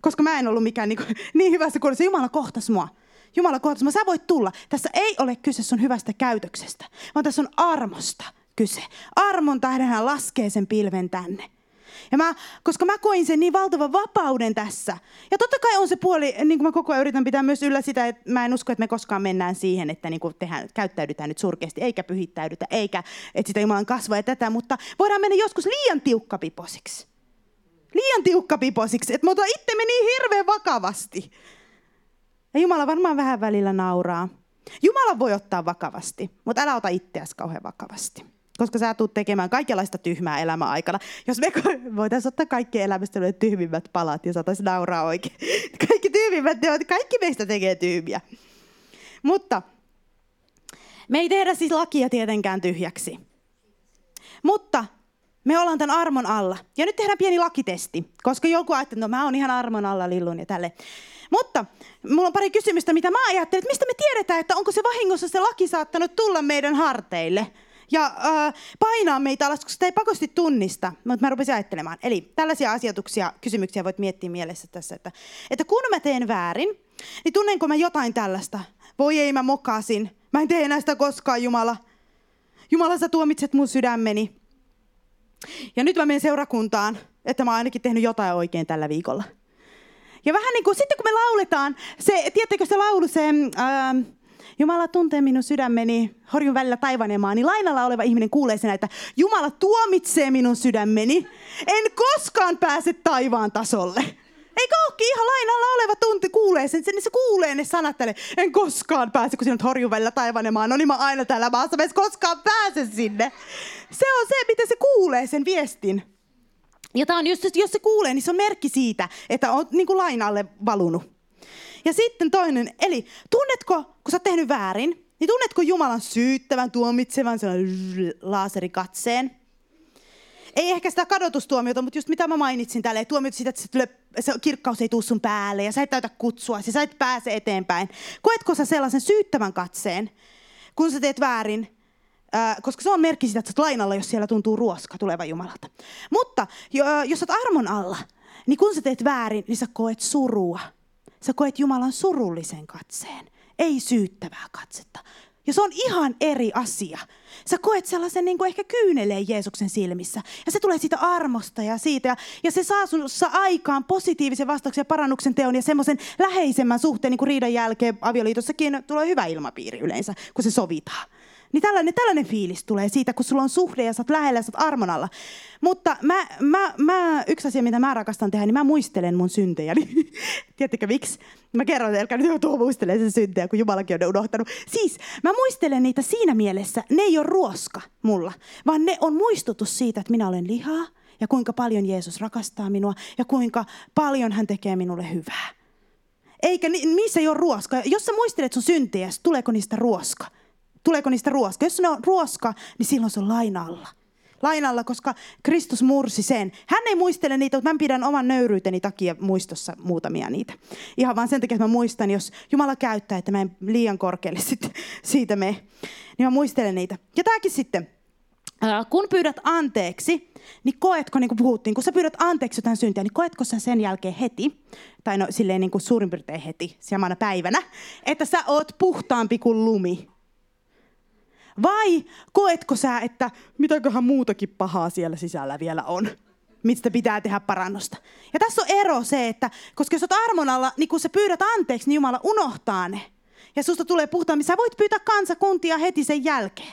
koska mä en ollut mikään niin, kuin, niin hyvässä kunnossa. Jumala kohtas mua. Jumala kohtas mua. Sä voit tulla. Tässä ei ole kyse sun hyvästä käytöksestä, vaan tässä on armosta kyse. Armon tähden hän laskee sen pilven tänne. Ja mä, koska mä koin sen niin valtavan vapauden tässä. Ja totta kai on se puoli, niin kuin mä koko ajan yritän pitää myös yllä sitä, että mä en usko, että me koskaan mennään siihen, että niin kuin tehdään, käyttäydytään nyt surkeasti, eikä pyhittäydytä, eikä että sitä Jumalan kasvaa ja tätä, mutta voidaan mennä joskus liian tiukkapiposiksi. Liian tiukkapiposiksi, että me otetaan itsemme niin hirveän vakavasti. Ja Jumala varmaan vähän välillä nauraa. Jumala voi ottaa vakavasti, mutta älä ota itseäsi kauhean vakavasti koska sä tulet tekemään kaikenlaista tyhmää elämän aikana. Jos me voitaisiin ottaa kaikki elämästä tyhmimmät palat ja saataisiin nauraa oikein. Kaikki tyhmimmät kaikki meistä tekee tyhmiä. Mutta me ei tehdä siis lakia tietenkään tyhjäksi. Mutta me ollaan tämän armon alla. Ja nyt tehdään pieni lakitesti, koska joku ajattelee, että no mä oon ihan armon alla lillun ja tälle. Mutta mulla on pari kysymystä, mitä mä ajattelen, että mistä me tiedetään, että onko se vahingossa se laki saattanut tulla meidän harteille ja äh, painaa meitä alas, koska sitä ei pakosti tunnista. Mutta mä rupesin ajattelemaan. Eli tällaisia asiatuksia, kysymyksiä voit miettiä mielessä tässä, että, että kun mä teen väärin, niin tunnenko mä jotain tällaista? Voi ei, mä mokasin. Mä en tee enää sitä koskaan, Jumala. Jumala, sä tuomitset mun sydämeni. Ja nyt mä menen seurakuntaan, että mä oon ainakin tehnyt jotain oikein tällä viikolla. Ja vähän niin kuin sitten kun me lauletaan, se, tiedättekö se laulu, se... Ää, Jumala tuntee minun sydämeni, horjun välillä taivaan niin lainalla oleva ihminen kuulee sen, että Jumala tuomitsee minun sydämeni. En koskaan pääse taivaan tasolle. Eikö olekin ihan lainalla oleva tunti kuulee sen, niin se kuulee ne sanat tälle. En koskaan pääse, kun sinut horjun välillä taivaan ja maan. No niin mä aina täällä maassa, mä en koskaan pääse sinne. Se on se, miten se kuulee sen viestin. Ja tää on just, jos se kuulee, niin se on merkki siitä, että on niin kuin lainalle valunut. Ja sitten toinen, eli tunnetko, kun sä oot tehnyt väärin, niin tunnetko Jumalan syyttävän, tuomitsevan, laaserikatseen? Ei ehkä sitä kadotustuomiota, mutta just mitä mä mainitsin täällä, tuomiot siitä, että se, tulee, se kirkkaus ei tuu sun päälle ja sä et täytä kutsua, ja sä et pääse eteenpäin. Koetko sä sellaisen syyttävän katseen, kun sä teet väärin, Äh, koska se on merkki sitä, että sä lainalla, jos siellä tuntuu ruoska tuleva Jumalalta. Mutta jos sä oot armon alla, niin kun sä teet väärin, niin sä koet surua sä koet Jumalan surullisen katseen, ei syyttävää katsetta. Ja se on ihan eri asia. Sä koet sellaisen niin kuin ehkä kyyneleen Jeesuksen silmissä. Ja se tulee siitä armosta ja siitä. Ja, ja se saa sinussa aikaan positiivisen vastauksen ja parannuksen teon ja semmoisen läheisemmän suhteen, niin kuin riidan jälkeen avioliitossakin tulee hyvä ilmapiiri yleensä, kun se sovitaan. Niin tällainen, tällainen fiilis tulee siitä, kun sulla on suhde ja sä oot lähellä ja sä oot armon alla. Mutta mä, mä, mä, yksi asia, mitä mä rakastan tehdä, niin mä muistelen mun syntejä. Tiedättekö miksi? Mä kerron, että nyt joutuu muistelemaan sen syntejä, kun Jumalakin on unohtanut. Siis mä muistelen niitä siinä mielessä, ne ei ole ruoska mulla, vaan ne on muistutus siitä, että minä olen lihaa ja kuinka paljon Jeesus rakastaa minua ja kuinka paljon hän tekee minulle hyvää. Eikä niissä ei ole ruoska. Jos sä muistelet sun syntejä, tuleeko niistä ruoska? Tuleeko niistä ruoska? Jos ne on ruoska, niin silloin se on lainalla. Lainalla, koska Kristus mursi sen. Hän ei muistele niitä, mutta mä pidän oman nöyryyteni takia muistossa muutamia niitä. Ihan vaan sen takia, että mä muistan, jos Jumala käyttää, että mä en liian korkealle sit, siitä me, niin mä muistelen niitä. Ja tämäkin sitten, kun pyydät anteeksi, niin koetko, niin kuin puhuttiin, kun sä pyydät anteeksi jotain syntiä, niin koetko sä sen jälkeen heti, tai no silleen niin kuin suurin piirtein heti, samana päivänä, että sä oot puhtaampi kuin lumi. Vai koetko sä, että mitäköhän muutakin pahaa siellä sisällä vielä on? mistä pitää tehdä parannusta. Ja tässä on ero se, että koska jos olet armon alla, niin kun sä pyydät anteeksi, niin Jumala unohtaa ne. Ja susta tulee puhtaammin. Sä voit pyytää kansakuntia heti sen jälkeen.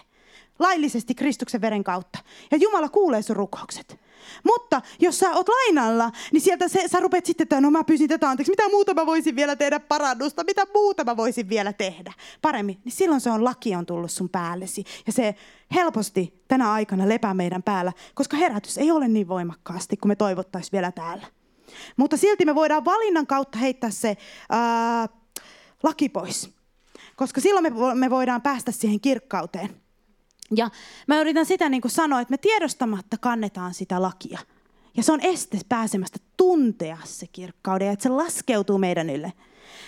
Laillisesti Kristuksen veren kautta. Ja Jumala kuulee sun rukoukset. Mutta jos sä oot lainalla, niin sieltä se, sä rupeat sitten, että no mä pyysin tätä anteeksi, mitä muuta mä voisin vielä tehdä parannusta, mitä muuta mä voisin vielä tehdä paremmin. Niin silloin se on laki on tullut sun päällesi. Ja se helposti tänä aikana lepää meidän päällä, koska herätys ei ole niin voimakkaasti kuin me toivottaisiin vielä täällä. Mutta silti me voidaan valinnan kautta heittää se ää, laki pois. Koska silloin me, me voidaan päästä siihen kirkkauteen. Ja mä yritän sitä niin kuin sanoa, että me tiedostamatta kannetaan sitä lakia. Ja se on este pääsemästä tuntea se kirkkauden että se laskeutuu meidän ylle.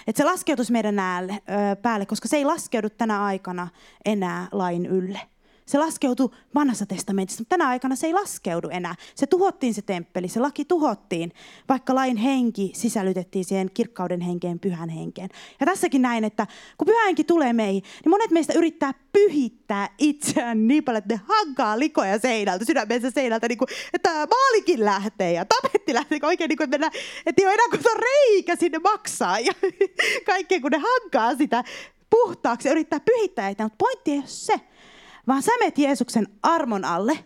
Että se laskeutuisi meidän näälle, ö, päälle, koska se ei laskeudu tänä aikana enää lain ylle. Se laskeutui vanhassa testamentissa, mutta tänä aikana se ei laskeudu enää. Se tuhottiin se temppeli, se laki tuhottiin, vaikka lain henki sisällytettiin siihen kirkkauden henkeen, pyhän henkeen. Ja tässäkin näin, että kun pyhä henki tulee meihin, niin monet meistä yrittää pyhittää itseään niin paljon, että ne hankaa likoja seinältä, sydämensä seinältä, niin kuin, että maalikin lähtee ja tapetti lähtee oikein, niin kuin, että, mennään, että ei ole enää kuin se reikä sinne maksaa ja kaikkea, kun ne hankaa sitä puhtaaksi ja yrittää pyhittää itseään. Mutta pointti ei ole se, vaan sä menet Jeesuksen armon alle,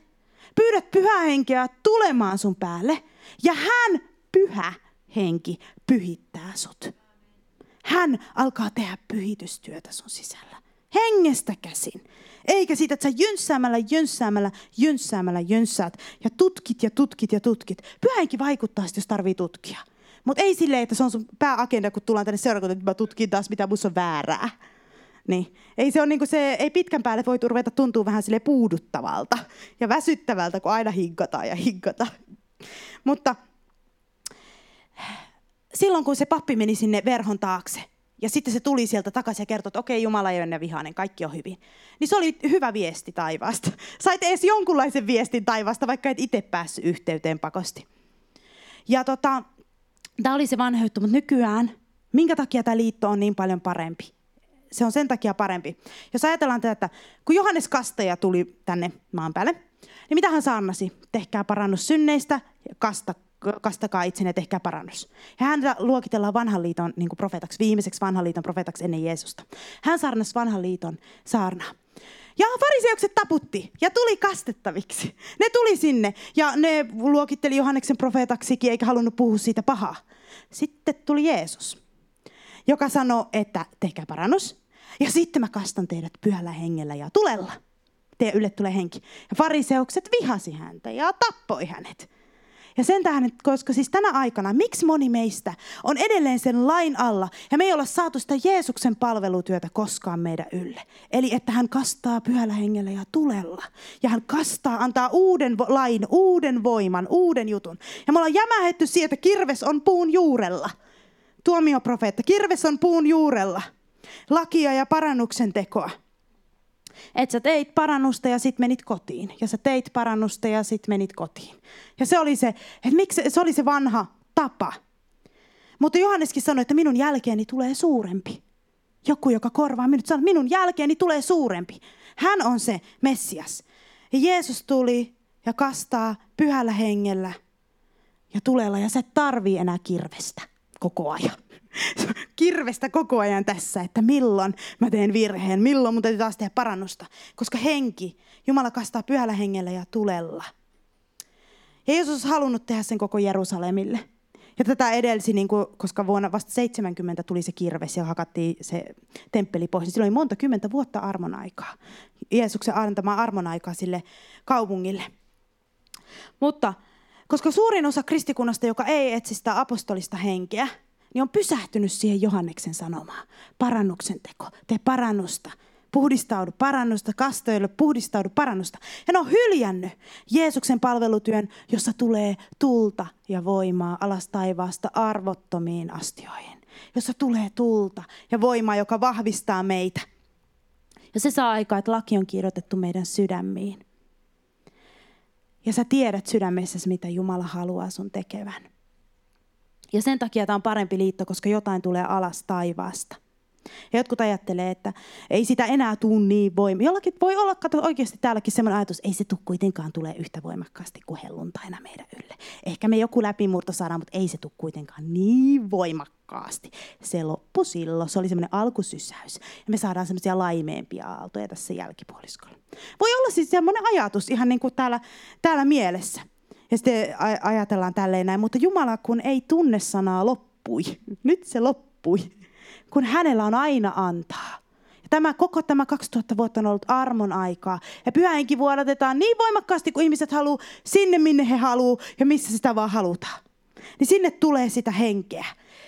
pyydät pyhää henkeä tulemaan sun päälle ja hän, pyhä henki, pyhittää sut. Hän alkaa tehdä pyhitystyötä sun sisällä. Hengestä käsin. Eikä siitä, että sä jynssäämällä, jynssäämällä, jynssäämällä jynssäät ja tutkit ja tutkit ja tutkit. Pyhä henki vaikuttaa sit, jos tarvii tutkia. Mutta ei silleen, että se on sun pääagenda, kun tullaan tänne seurakuntaan, että mä tutkin taas, mitä musta on väärää. Niin. Ei, se on niinku se, ei pitkän päälle voi ruveta tuntua vähän sille puuduttavalta ja väsyttävältä, kun aina hinkataan ja hinkataan. Mutta silloin, kun se pappi meni sinne verhon taakse, ja sitten se tuli sieltä takaisin ja kertoi, että okei, Jumala ei ole enää vihainen, kaikki on hyvin. Niin se oli hyvä viesti taivaasta. Sait edes jonkunlaisen viestin taivaasta, vaikka et itse päässyt yhteyteen pakosti. Ja tota, tämä oli se vanha juttu, mutta nykyään, minkä takia tämä liitto on niin paljon parempi? Se on sen takia parempi. Jos ajatellaan tätä, että kun Johannes Kastaja tuli tänne maan päälle, niin mitä hän saarnasi? Tehkää parannus synneistä, kasta, kastakaa itsenne ja tehkää parannus. Ja häntä luokitellaan vanhan liiton niin profeetaksi, viimeiseksi vanhan liiton profeetaksi ennen Jeesusta. Hän saarnasi vanhan liiton saarnaa. Ja fariseukset taputti ja tuli kastettaviksi. Ne tuli sinne ja ne luokitteli Johanneksen profeetaksikin eikä halunnut puhua siitä pahaa. Sitten tuli Jeesus, joka sanoi, että tehkää parannus, ja sitten mä kastan teidät pyhällä hengellä ja tulella. Teidän ylle tulee henki. Ja fariseukset vihasi häntä ja tappoi hänet. Ja sen tähän, koska siis tänä aikana, miksi moni meistä on edelleen sen lain alla ja me ei olla saatu sitä Jeesuksen palvelutyötä koskaan meidän ylle. Eli että hän kastaa pyhällä hengellä ja tulella. Ja hän kastaa, antaa uuden lain, uuden voiman, uuden jutun. Ja me ollaan jämähetty siihen, että kirves on puun juurella. Tuomioprofeetta, kirves on puun juurella lakia ja parannuksen tekoa. Että sä teit parannusta ja sitten menit kotiin. Ja sä teit parannusta ja sitten menit kotiin. Ja se oli se, että miksi se oli se vanha tapa. Mutta Johanneskin sanoi, että minun jälkeeni tulee suurempi. Joku, joka korvaa minut, sanoi, että minun jälkeeni tulee suurempi. Hän on se Messias. Ja Jeesus tuli ja kastaa pyhällä hengellä ja tulella. Ja se tarvii enää kirvestä koko ajan. kirvestä koko ajan tässä, että milloin mä teen virheen, milloin mun täytyy taas tehdä parannusta. Koska henki, Jumala kastaa pyhällä hengellä ja tulella. Ja Jeesus on halunnut tehdä sen koko Jerusalemille. Ja tätä edelsi, niin kuin, koska vuonna vasta 70 tuli se kirves ja hakattiin se temppeli pois. Niin silloin oli monta kymmentä vuotta armon aikaa. Jeesuksen antamaa armon aikaa sille kaupungille. Mutta koska suurin osa kristikunnasta, joka ei etsi sitä apostolista henkeä, niin on pysähtynyt siihen Johanneksen sanomaan. Parannuksen teko, tee parannusta, puhdistaudu parannusta, kastoille puhdistaudu parannusta. Ne on hyljännyt Jeesuksen palvelutyön, jossa tulee tulta ja voimaa alas taivaasta arvottomiin astioihin. Jossa tulee tulta ja voimaa, joka vahvistaa meitä. Ja se saa aikaa, että laki on kirjoitettu meidän sydämiin. Ja sä tiedät sydämessäsi, mitä Jumala haluaa sun tekevän. Ja sen takia tämä on parempi liitto, koska jotain tulee alas taivaasta. Ja jotkut ajattelee, että ei sitä enää tuu niin voimaa. Jollakin voi olla, kato oikeasti täälläkin sellainen ajatus, ei se tule kuitenkaan tule yhtä voimakkaasti kuin helluntaina meidän ylle. Ehkä me joku läpimurto saadaan, mutta ei se tule kuitenkaan niin voimakkaasti. Se loppu silloin, se oli semmoinen alkusysäys. Ja me saadaan semmoisia laimeempia aaltoja tässä jälkipuoliskolla. Voi olla siis semmoinen ajatus ihan niin kuin täällä, täällä mielessä. Ja sitten ajatellaan tälleen näin, mutta Jumala kun ei tunne sanaa loppui, nyt se loppui, kun hänellä on aina antaa. Ja tämä koko tämä 2000 vuotta on ollut armon aikaa. Ja pyhähenki vuodatetaan niin voimakkaasti, kun ihmiset haluaa sinne, minne he haluaa ja missä sitä vaan halutaan. Niin sinne tulee sitä henkeä.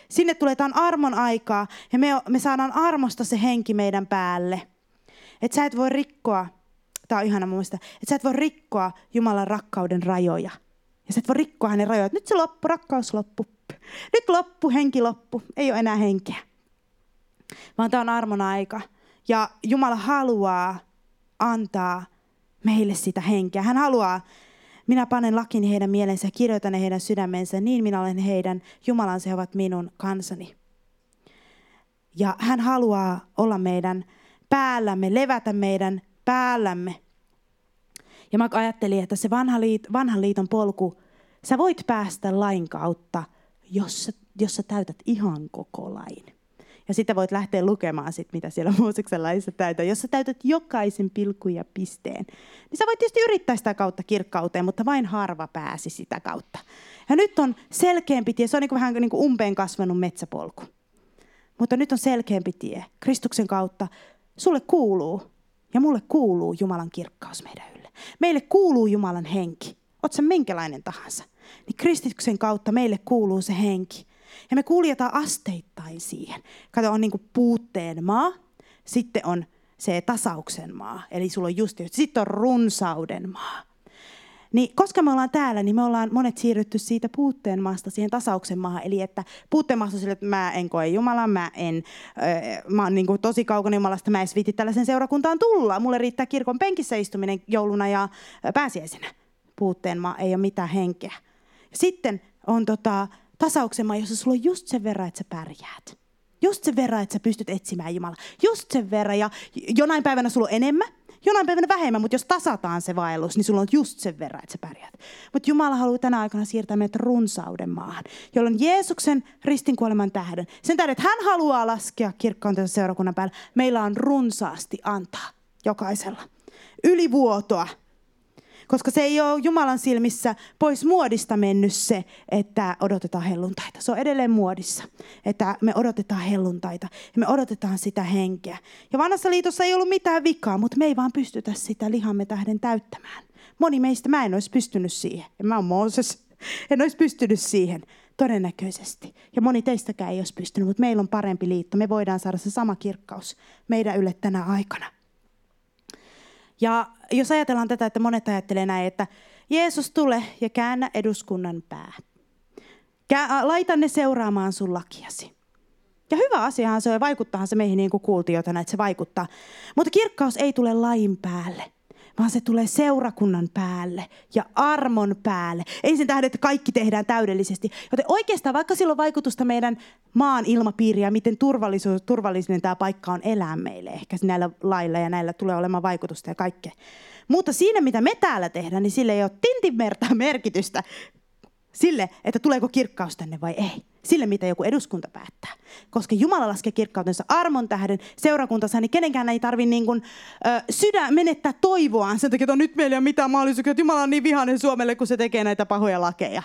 Sinne tulee tämän armon aikaa ja me, me saadaan armosta se henki meidän päälle. Että sä et voi rikkoa, tämä on ihana muista, että sä et voi rikkoa Jumalan rakkauden rajoja – ja sä et voi rikkoa hänen rajoja. Nyt se loppu, rakkaus loppu. Nyt loppu, henki loppu. Ei ole enää henkeä. Vaan tämä on armon aika. Ja Jumala haluaa antaa meille sitä henkeä. Hän haluaa, minä panen lakini heidän mielensä ja kirjoitan ne heidän sydämensä, niin minä olen heidän, Jumalansa he ovat minun kansani. Ja hän haluaa olla meidän päällämme, levätä meidän päällämme. Ja mä ajattelin, että se vanha liit, vanhan liiton polku, sä voit päästä lain kautta, jos sä, jos sä täytät ihan koko lain. Ja sitten voit lähteä lukemaan, sit, mitä siellä Mooseksen laissa täytä. Jos sä täytät jokaisen pilkun ja pisteen, niin sä voit tietysti yrittää sitä kautta kirkkauteen, mutta vain harva pääsi sitä kautta. Ja nyt on selkeämpi tie, se on niin kuin vähän niin kuin umpeen kasvanut metsäpolku. Mutta nyt on selkeämpi tie. Kristuksen kautta sulle kuuluu ja mulle kuuluu Jumalan kirkkaus meidän ylle. Meille kuuluu Jumalan henki. Oot se minkälainen tahansa. Niin Kristuksen kautta meille kuuluu se henki. Ja me kuljetaan asteittain siihen. Kato, on niinku puutteen maa, sitten on se tasauksen maa, eli sulla on just, sitten on runsauden maa. Niin koska me ollaan täällä, niin me ollaan monet siirrytty siitä puutteen maasta siihen tasauksen maahan. Eli että puutteen maasta sille, että mä en koe Jumalaa, mä en, öö, mä oon niin kuin tosi kaukana Jumalasta, mä en viitti tällaisen seurakuntaan tulla. Mulle riittää kirkon penkissä istuminen jouluna ja pääsiäisenä. Puutteen maa ei ole mitään henkeä. Sitten on tota, tasauksen maa, jossa sulla on just sen verran, että sä pärjäät. Just sen verran, että sä pystyt etsimään Jumalaa. Just sen verran. Ja jonain päivänä sulla on enemmän, jonain päivänä vähemmän, mutta jos tasataan se vaellus, niin sulla on just sen verran, että sä pärjäät. Mutta Jumala haluaa tänä aikana siirtää meidät runsauden maahan, jolloin Jeesuksen ristinkuoleman tähden, sen tähden, että hän haluaa laskea kirkkaantensa seurakunnan päälle, meillä on runsaasti antaa jokaisella. Ylivuotoa, koska se ei ole Jumalan silmissä pois muodista mennyt se, että odotetaan helluntaita. Se on edelleen muodissa, että me odotetaan helluntaita ja me odotetaan sitä henkeä. Ja vanhassa liitossa ei ollut mitään vikaa, mutta me ei vaan pystytä sitä lihamme tähden täyttämään. Moni meistä, mä en olisi pystynyt siihen. Ja mä oon Mooses. En olisi pystynyt siihen todennäköisesti. Ja moni teistäkään ei olisi pystynyt, mutta meillä on parempi liitto. Me voidaan saada se sama kirkkaus meidän ylle tänä aikana. Ja jos ajatellaan tätä, että monet ajattelee näin, että Jeesus tule ja käännä eduskunnan pää. Laita ne seuraamaan sun lakiasi. Ja hyvä asiahan se on, vaikuttaahan se meihin niin kuin kuultiin jo että se vaikuttaa. Mutta kirkkaus ei tule lain päälle vaan se tulee seurakunnan päälle ja armon päälle. Ei sen tähden, että kaikki tehdään täydellisesti. Joten oikeastaan vaikka sillä on vaikutusta meidän maan ilmapiiriä, miten turvallinen tämä paikka on elää meille. Ehkä näillä lailla ja näillä tulee olemaan vaikutusta ja kaikkea. Mutta siinä, mitä me täällä tehdään, niin sille ei ole tintin merkitystä sille, että tuleeko kirkkaus tänne vai ei. Sille, mitä joku eduskunta päättää. Koska Jumala laskee kirkkautensa armon tähden seurakuntansa, niin kenenkään ei tarvitse niin kuin, ö, sydän menettää toivoaan sen takia, että nyt meillä ei ole mitään mahdollisuuksia, että Jumala on niin vihainen Suomelle, kun se tekee näitä pahoja lakeja.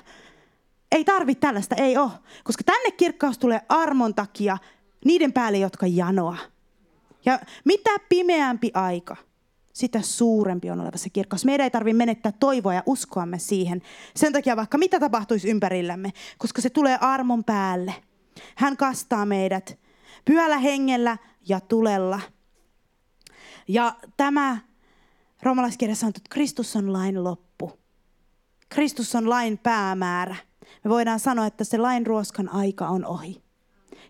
Ei tarvitse tällaista, ei ole. Koska tänne kirkkaus tulee armon takia niiden päälle, jotka janoa. Ja mitä pimeämpi aika, sitä suurempi on oleva se kirkkaus. Meidän ei tarvitse menettää toivoa ja uskoamme siihen. Sen takia vaikka mitä tapahtuisi ympärillämme, koska se tulee armon päälle. Hän kastaa meidät pyhällä hengellä ja tulella. Ja tämä romalaiskirjassa on, että Kristus on lain loppu. Kristus on lain päämäärä. Me voidaan sanoa, että se lain ruoskan aika on ohi.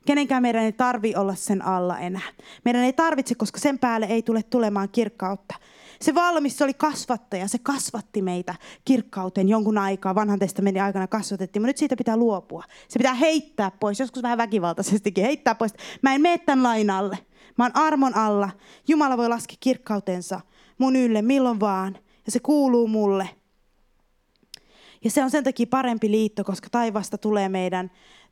Kenenkään meidän ei tarvi olla sen alla enää. Meidän ei tarvitse, koska sen päälle ei tule tulemaan kirkkautta. Se valmis, oli kasvattaja, se kasvatti meitä kirkkauteen jonkun aikaa. Vanhan testamentin aikana kasvatettiin, mutta nyt siitä pitää luopua. Se pitää heittää pois, joskus vähän väkivaltaisestikin heittää pois. Mä en mene tämän lain alle. Mä oon armon alla. Jumala voi laskea kirkkautensa mun ylle milloin vaan. Ja se kuuluu mulle. Ja se on sen takia parempi liitto, koska taivasta tulee meidän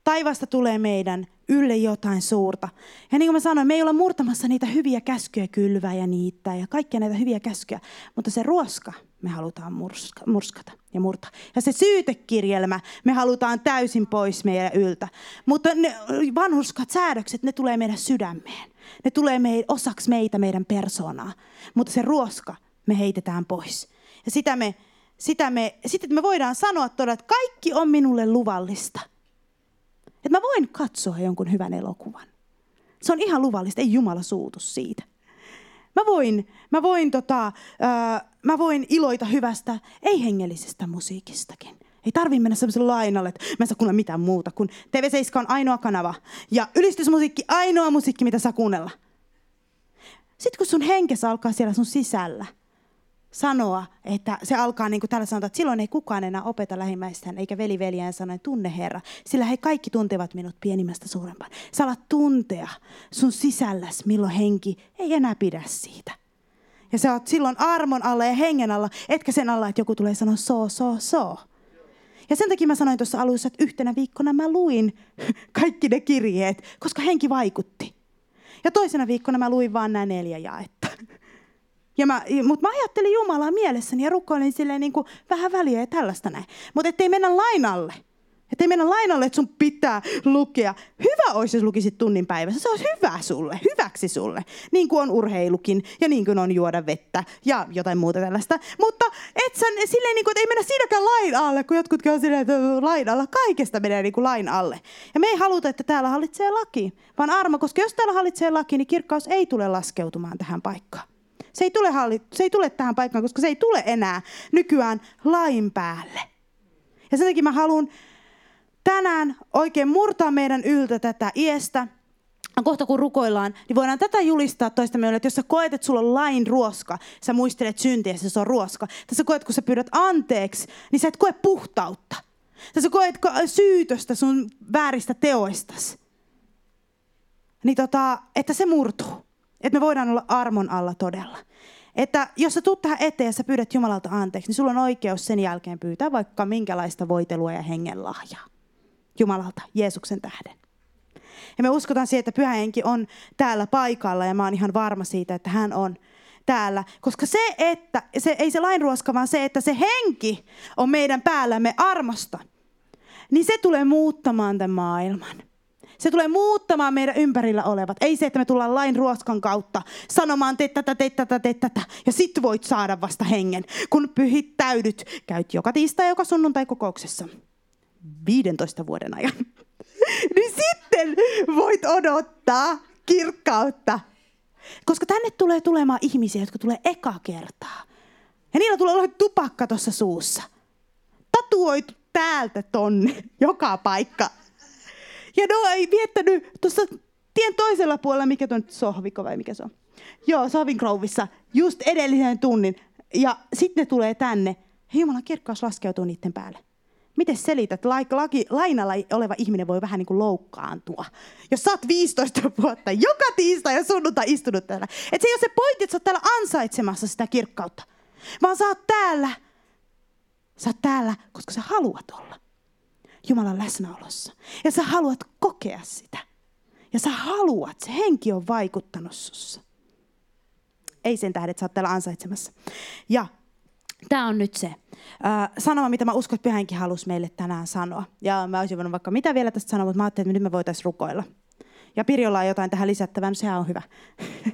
Taivasta tulee meidän ylle jotain suurta. Ja niin kuin mä sanoin, me ei olla murtamassa niitä hyviä käskyjä kylvää ja niittää ja kaikkia näitä hyviä käskyjä, mutta se ruoska me halutaan murska, murskata ja murtaa. Ja se syytekirjelmä me halutaan täysin pois meidän yltä. Mutta ne vanhuskat säädökset, ne tulee meidän sydämeen. Ne tulee meidän, osaksi meitä, meidän persoonaa. Mutta se ruoska me heitetään pois. Ja sitä me, sitä me, sitten me voidaan sanoa todella, että kaikki on minulle luvallista – että mä voin katsoa jonkun hyvän elokuvan. Se on ihan luvallista, ei Jumala suutu siitä. Mä voin, mä voin, tota, äh, mä voin iloita hyvästä, ei-hengellisestä musiikistakin. Ei tarvi mennä sellaiselle lainalle, että mä en saa kuunnella mitään muuta, kun TV7 on ainoa kanava. Ja ylistysmusiikki ainoa musiikki, mitä saa kuunnella. Sitten kun sun henkes alkaa siellä sun sisällä sanoa, että se alkaa niin kuin täällä sanotaan, että silloin ei kukaan enää opeta lähimmäistään eikä veli veljään sanoen tunne Herra. Sillä he kaikki tuntevat minut pienimmästä suurempaan. Sä alat tuntea sun sisälläs, milloin henki ei enää pidä siitä. Ja sä oot silloin armon alla ja hengen alla, etkä sen alla, että joku tulee sanoa so, so, so. Ja sen takia mä sanoin tuossa alussa, että yhtenä viikkona mä luin kaikki ne kirjeet, koska henki vaikutti. Ja toisena viikkona mä luin vaan nämä neljä jaetta. Ja mä, mutta mä ajattelin Jumalaa mielessäni ja rukoilin silleen niin kuin vähän väliä ja tällaista näin. Mutta ettei mennä lainalle. Että ei mennä lainalle, että sun pitää lukea. Hyvä olisi, jos lukisit tunnin päivässä. Se olisi hyvä sulle, hyväksi sulle. Niin kuin on urheilukin ja niin kuin on juoda vettä ja jotain muuta tällaista. Mutta et sä, silleen, niin kuin, että ei mennä siinäkään lain alle, kun jotkut on silleen, että lain alla. Kaikesta menee niin kuin lain alle. Ja me ei haluta, että täällä hallitsee laki, vaan armo, koska jos täällä hallitsee laki, niin kirkkaus ei tule laskeutumaan tähän paikkaan. Se ei, tule halli, se ei tule tähän paikkaan, koska se ei tule enää nykyään lain päälle. Ja sen takia mä haluan tänään oikein murtaa meidän yltä tätä iestä. Kohta kun rukoillaan, niin voidaan tätä julistaa toista meille, että jos sä koet, että sulla on lain ruoska, sä muistelet syntiä, se on ruoska. Tässä koet, kun sä pyydät anteeksi, niin sä et koe puhtautta. Tässä koet syytöstä sun vääristä teoistas. Niin tota, että se murtuu. Että me voidaan olla armon alla todella. Että jos sä tuut tähän eteen ja sä pyydät Jumalalta anteeksi, niin sulla on oikeus sen jälkeen pyytää vaikka minkälaista voitelua ja hengen lahjaa. Jumalalta, Jeesuksen tähden. Ja me uskotaan siihen, että pyhä henki on täällä paikalla ja mä oon ihan varma siitä, että hän on täällä. Koska se, että, se, ei se lainruoska, vaan se, että se henki on meidän päällämme armosta, niin se tulee muuttamaan tämän maailman. Se tulee muuttamaan meidän ympärillä olevat. Ei se, että me tullaan lain ruoskan kautta sanomaan te tätä, te tätä, te tätä. Ja sit voit saada vasta hengen, kun pyhit täydyt. Käyt joka tiistai, joka sunnuntai kokouksessa. 15 vuoden ajan. niin sitten voit odottaa kirkkautta. Koska tänne tulee tulemaan ihmisiä, jotka tulee eka kertaa. Ja niillä tulee olla tupakka tuossa suussa. Tatuoitu täältä tonne, joka paikka. Ja no ei viettänyt tuossa tien toisella puolella, mikä tuon sohviko vai mikä se on. Joo, Sovinkrouvissa, just edellisen tunnin. Ja sitten ne tulee tänne. Jumalan kirkkaus laskeutuu niiden päälle. Miten selität, että laki, lainalla oleva ihminen voi vähän niin kuin loukkaantua? Jos sä oot 15 vuotta joka tiistai ja sunnuntai istunut täällä. Että se ei ole se pointti, että sä oot täällä ansaitsemassa sitä kirkkautta. Vaan sä oot täällä. Sä oot täällä, koska sä haluat olla. Jumalan läsnäolossa. Ja sä haluat kokea sitä. Ja sä haluat, se henki on vaikuttanut sussa. Ei sen tähden, että sä oot täällä ansaitsemassa. Ja tämä on nyt se äh, sanoma, mitä mä uskon, että Pyhänkin halusi meille tänään sanoa. Ja mä olisin voinut vaikka mitä vielä tästä sanoa, mutta mä ajattelin, että nyt me voitaisiin rukoilla. Ja Pirjolla on jotain tähän lisättävää, no sehän on hyvä.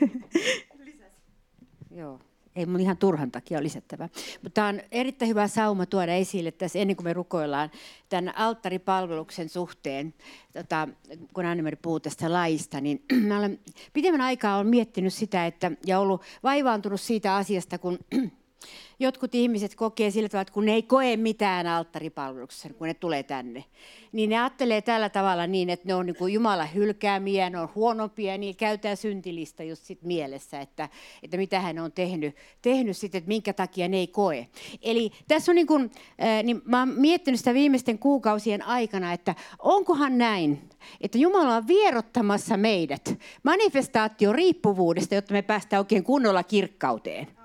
Ei mun ihan turhan takia ole lisättävä. Mutta tämä on erittäin hyvä sauma tuoda esille tässä ennen kuin me rukoillaan tämän alttaripalveluksen suhteen. Tota, kun Annemeri puhuu tästä laista, niin mä olen pitemmän aikaa olen miettinyt sitä että, ja ollut vaivaantunut siitä asiasta, kun jotkut ihmiset kokee sillä tavalla, että kun ne ei koe mitään alttaripalveluksessa, kun ne tulee tänne, niin ne ajattelee tällä tavalla niin, että ne on niin kuin Jumalan hylkäämiä, ne on huonompia, niin käytetään syntilista just sit mielessä, että, että mitä hän on tehnyt, tehnyt sitten, että minkä takia ne ei koe. Eli tässä on niin kuin, niin mä oon miettinyt sitä viimeisten kuukausien aikana, että onkohan näin, että Jumala on vierottamassa meidät manifestaatio riippuvuudesta, jotta me päästään oikein kunnolla kirkkauteen.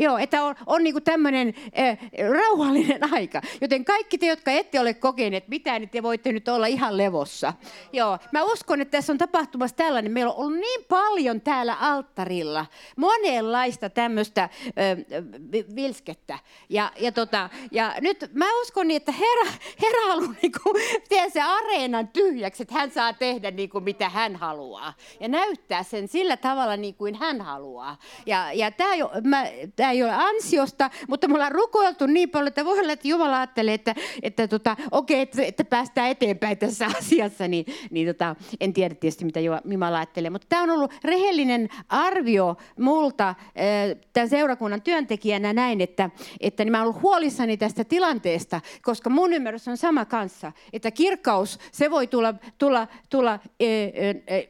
Joo, että on, on niin tämmöinen rauhallinen aika. Joten kaikki te, jotka ette ole kokeneet mitään, niin te voitte nyt olla ihan levossa. Joo, mä uskon, että tässä on tapahtumassa tällainen. Meillä on ollut niin paljon täällä alttarilla monenlaista tämmöistä vilskettä. Ja, ja, tota, ja nyt mä uskon niin, että Herra, Herra haluaa niin kuin, se areenan tyhjäksi, että hän saa tehdä niin kuin mitä hän haluaa. Ja näyttää sen sillä tavalla niin kuin hän haluaa. Ja, ja mä, tämä ei ole ansiosta, mutta me ollaan rukoiltu niin paljon, että voi olla, että Jumala ajattelee, että, että tota, okei, että, että päästään eteenpäin tässä asiassa, niin, niin tota, en tiedä tietysti, mitä Jumala ajattelee. Mutta tämä on ollut rehellinen arvio multa tämän seurakunnan työntekijänä näin, että, että niin mä olen ollut huolissani tästä tilanteesta, koska mun ymmärrys on sama kanssa, että kirkkaus, se voi tulla, tulla, tulla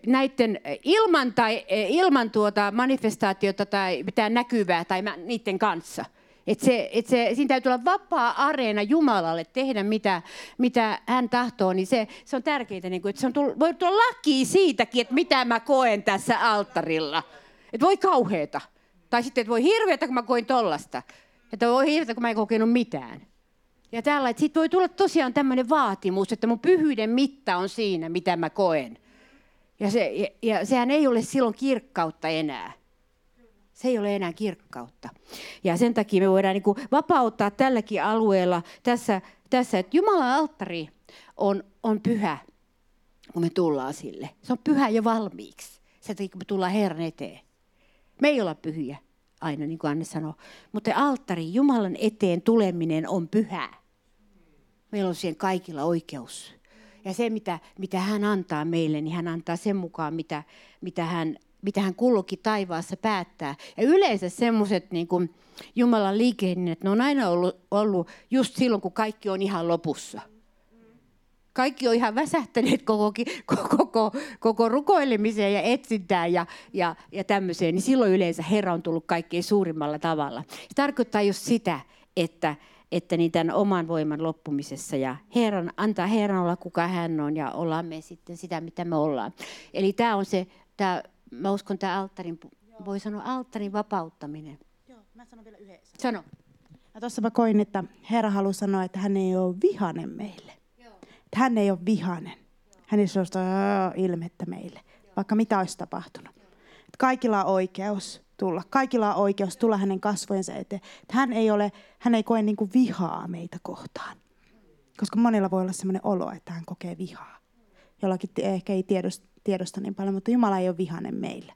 näiden ilman, tai, ilman tuota manifestaatiota tai mitään näkyvää tai niiden kanssa. Et se, et se, siinä täytyy olla vapaa areena Jumalalle tehdä mitä, mitä hän tahtoo, niin se, se on tärkeää. Niin kuin, että se on tullut, voi tulla laki siitäkin, että mitä mä koen tässä alttarilla. Että voi kauheeta. Tai sitten, että voi hirveätä, kun mä koin tollasta. Että voi hirveätä, kun mä en kokenut mitään. Ja tällä, että siitä voi tulla tosiaan tämmöinen vaatimus, että mun pyhyyden mitta on siinä, mitä mä koen. Ja, se, ja, ja sehän ei ole silloin kirkkautta enää. Se ei ole enää kirkkautta. Ja sen takia me voidaan niin kuin vapauttaa tälläkin alueella tässä, tässä että Jumalan alttari on, on pyhä, kun me tullaan sille. Se on pyhä jo valmiiksi. Sen takia, kun me tullaan Herran eteen. Me ei olla pyhiä aina, niin kuin Anne sanoi. Mutta alttari, Jumalan eteen tuleminen on pyhä. Meillä on siihen kaikilla oikeus. Ja se, mitä, mitä hän antaa meille, niin hän antaa sen mukaan, mitä, mitä, hän, mitä hän kullokin taivaassa päättää. Ja yleensä semmoiset niin Jumalan liikehdinnät, ne on aina ollut, ollut just silloin, kun kaikki on ihan lopussa. Kaikki on ihan väsähtäneet koko, koko, koko, koko rukoilemiseen ja etsintään ja, ja, ja tämmöiseen, niin silloin yleensä Herra on tullut kaikkein suurimmalla tavalla. Se tarkoittaa just sitä, että, että niin tämän oman voiman loppumisessa ja Herran, antaa Herran olla kuka hän on ja ollaan me sitten sitä, mitä me ollaan. Eli tämä on se, tämä, mä uskon tämä alttarin, voi sanoa alttarin vapauttaminen. Joo, mä sanon vielä yhden. Sano. Ja tuossa mä koin, että Herra haluaa sanoa, että hän ei ole vihanen meille. Joo. Että hän ei ole vihanen. Hän ei ole ilmettä meille, vaikka mitä olisi tapahtunut. Että kaikilla on oikeus tulla. Kaikilla on oikeus tulla hänen kasvojensa eteen. Että hän ei, ole, hän ei koe niin kuin vihaa meitä kohtaan. Koska monilla voi olla sellainen olo, että hän kokee vihaa. Jollakin ehkä ei tiedosta, tiedosta niin paljon, mutta Jumala ei ole vihainen meille.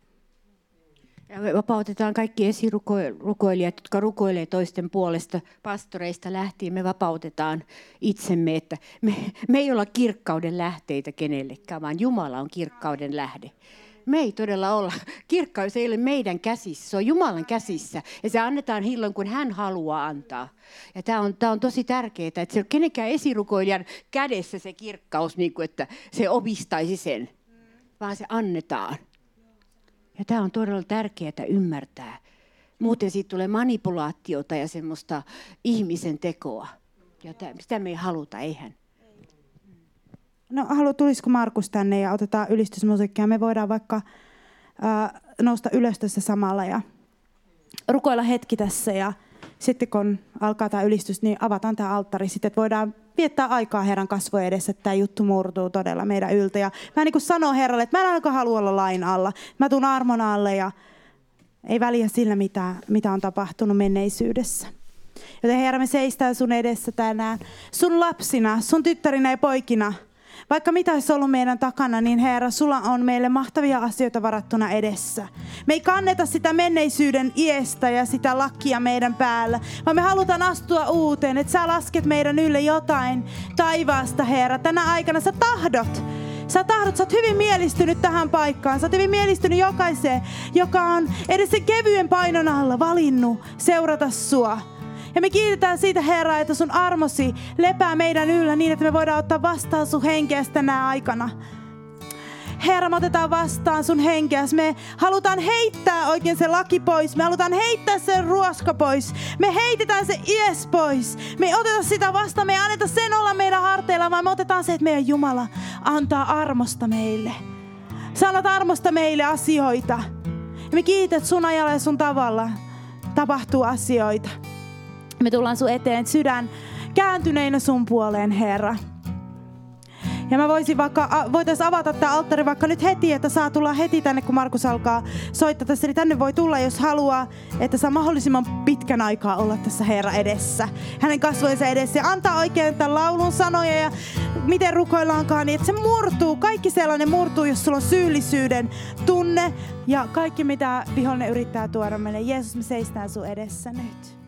Ja me vapautetaan kaikki esirukoilijat, jotka rukoilee toisten puolesta pastoreista lähtien. Me vapautetaan itsemme, että me, me ei olla kirkkauden lähteitä kenellekään, vaan Jumala on kirkkauden lähde me ei todella olla. Kirkkaus ei ole meidän käsissä, se on Jumalan käsissä. Ja se annetaan hilloin, kun hän haluaa antaa. Ja tämä on, tämä on tosi tärkeää, että se on kenenkään esirukoilijan kädessä se kirkkaus, niin kuin, että se omistaisi sen, vaan se annetaan. Ja tämä on todella tärkeää ymmärtää. Muuten siitä tulee manipulaatiota ja semmoista ihmisen tekoa. Ja sitä me ei haluta, eihän. No halu, tulisiko Markus tänne ja otetaan ylistysmusiikkia. Me voidaan vaikka ää, nousta ylös tässä samalla ja rukoilla hetki tässä ja sitten kun alkaa tämä ylistys, niin avataan tämä alttari. Sitten että voidaan viettää aikaa Herran kasvojen edessä, että tämä juttu murtuu todella meidän yltä. Ja mä niin kuin sanoo Herralle, että mä en ainakaan halua olla lain alla. Mä tuun armon alle ja ei väliä sillä, mitä, mitä on tapahtunut menneisyydessä. Joten Herra, me seistään sun edessä tänään. Sun lapsina, sun tyttärinä ja poikina – vaikka mitä olisi ollut meidän takana, niin Herra, sulla on meille mahtavia asioita varattuna edessä. Me ei kanneta sitä menneisyyden iestä ja sitä lakia meidän päällä, vaan me halutaan astua uuteen, että sä lasket meidän ylle jotain taivaasta, Herra. Tänä aikana sä tahdot Sä tahdot, sä oot hyvin mielistynyt tähän paikkaan. Sä oot hyvin mielistynyt jokaiseen, joka on edes sen kevyen painon alla valinnut seurata sua. Ja me kiitetään siitä, Herra, että sun armosi lepää meidän yllä niin, että me voidaan ottaa vastaan sun henkeä tänä aikana. Herra, me otetaan vastaan sun henkeä. Me halutaan heittää oikein se laki pois. Me halutaan heittää sen ruoska pois. Me heitetään se ies pois. Me ei oteta sitä vastaan. Me ei anneta sen olla meidän harteilla, vaan me otetaan se, että meidän Jumala antaa armosta meille. Sä annat armosta meille asioita. Ja me kiität sun ajalla ja sun tavalla tapahtuu asioita. Me tullaan sun eteen sydän kääntyneinä sun puoleen, Herra. Ja mä voisin vaikka, voitaisiin avata tämä alttari vaikka nyt heti, että saa tulla heti tänne, kun Markus alkaa soittaa tässä. Eli tänne voi tulla, jos haluaa, että saa mahdollisimman pitkän aikaa olla tässä Herra edessä. Hänen kasvojensa edessä ja antaa oikein tämän laulun sanoja ja miten rukoillaankaan, niin että se murtuu. Kaikki sellainen murtuu, jos sulla on syyllisyyden tunne ja kaikki, mitä vihollinen yrittää tuoda meille. Jeesus, me seistään sun edessä nyt.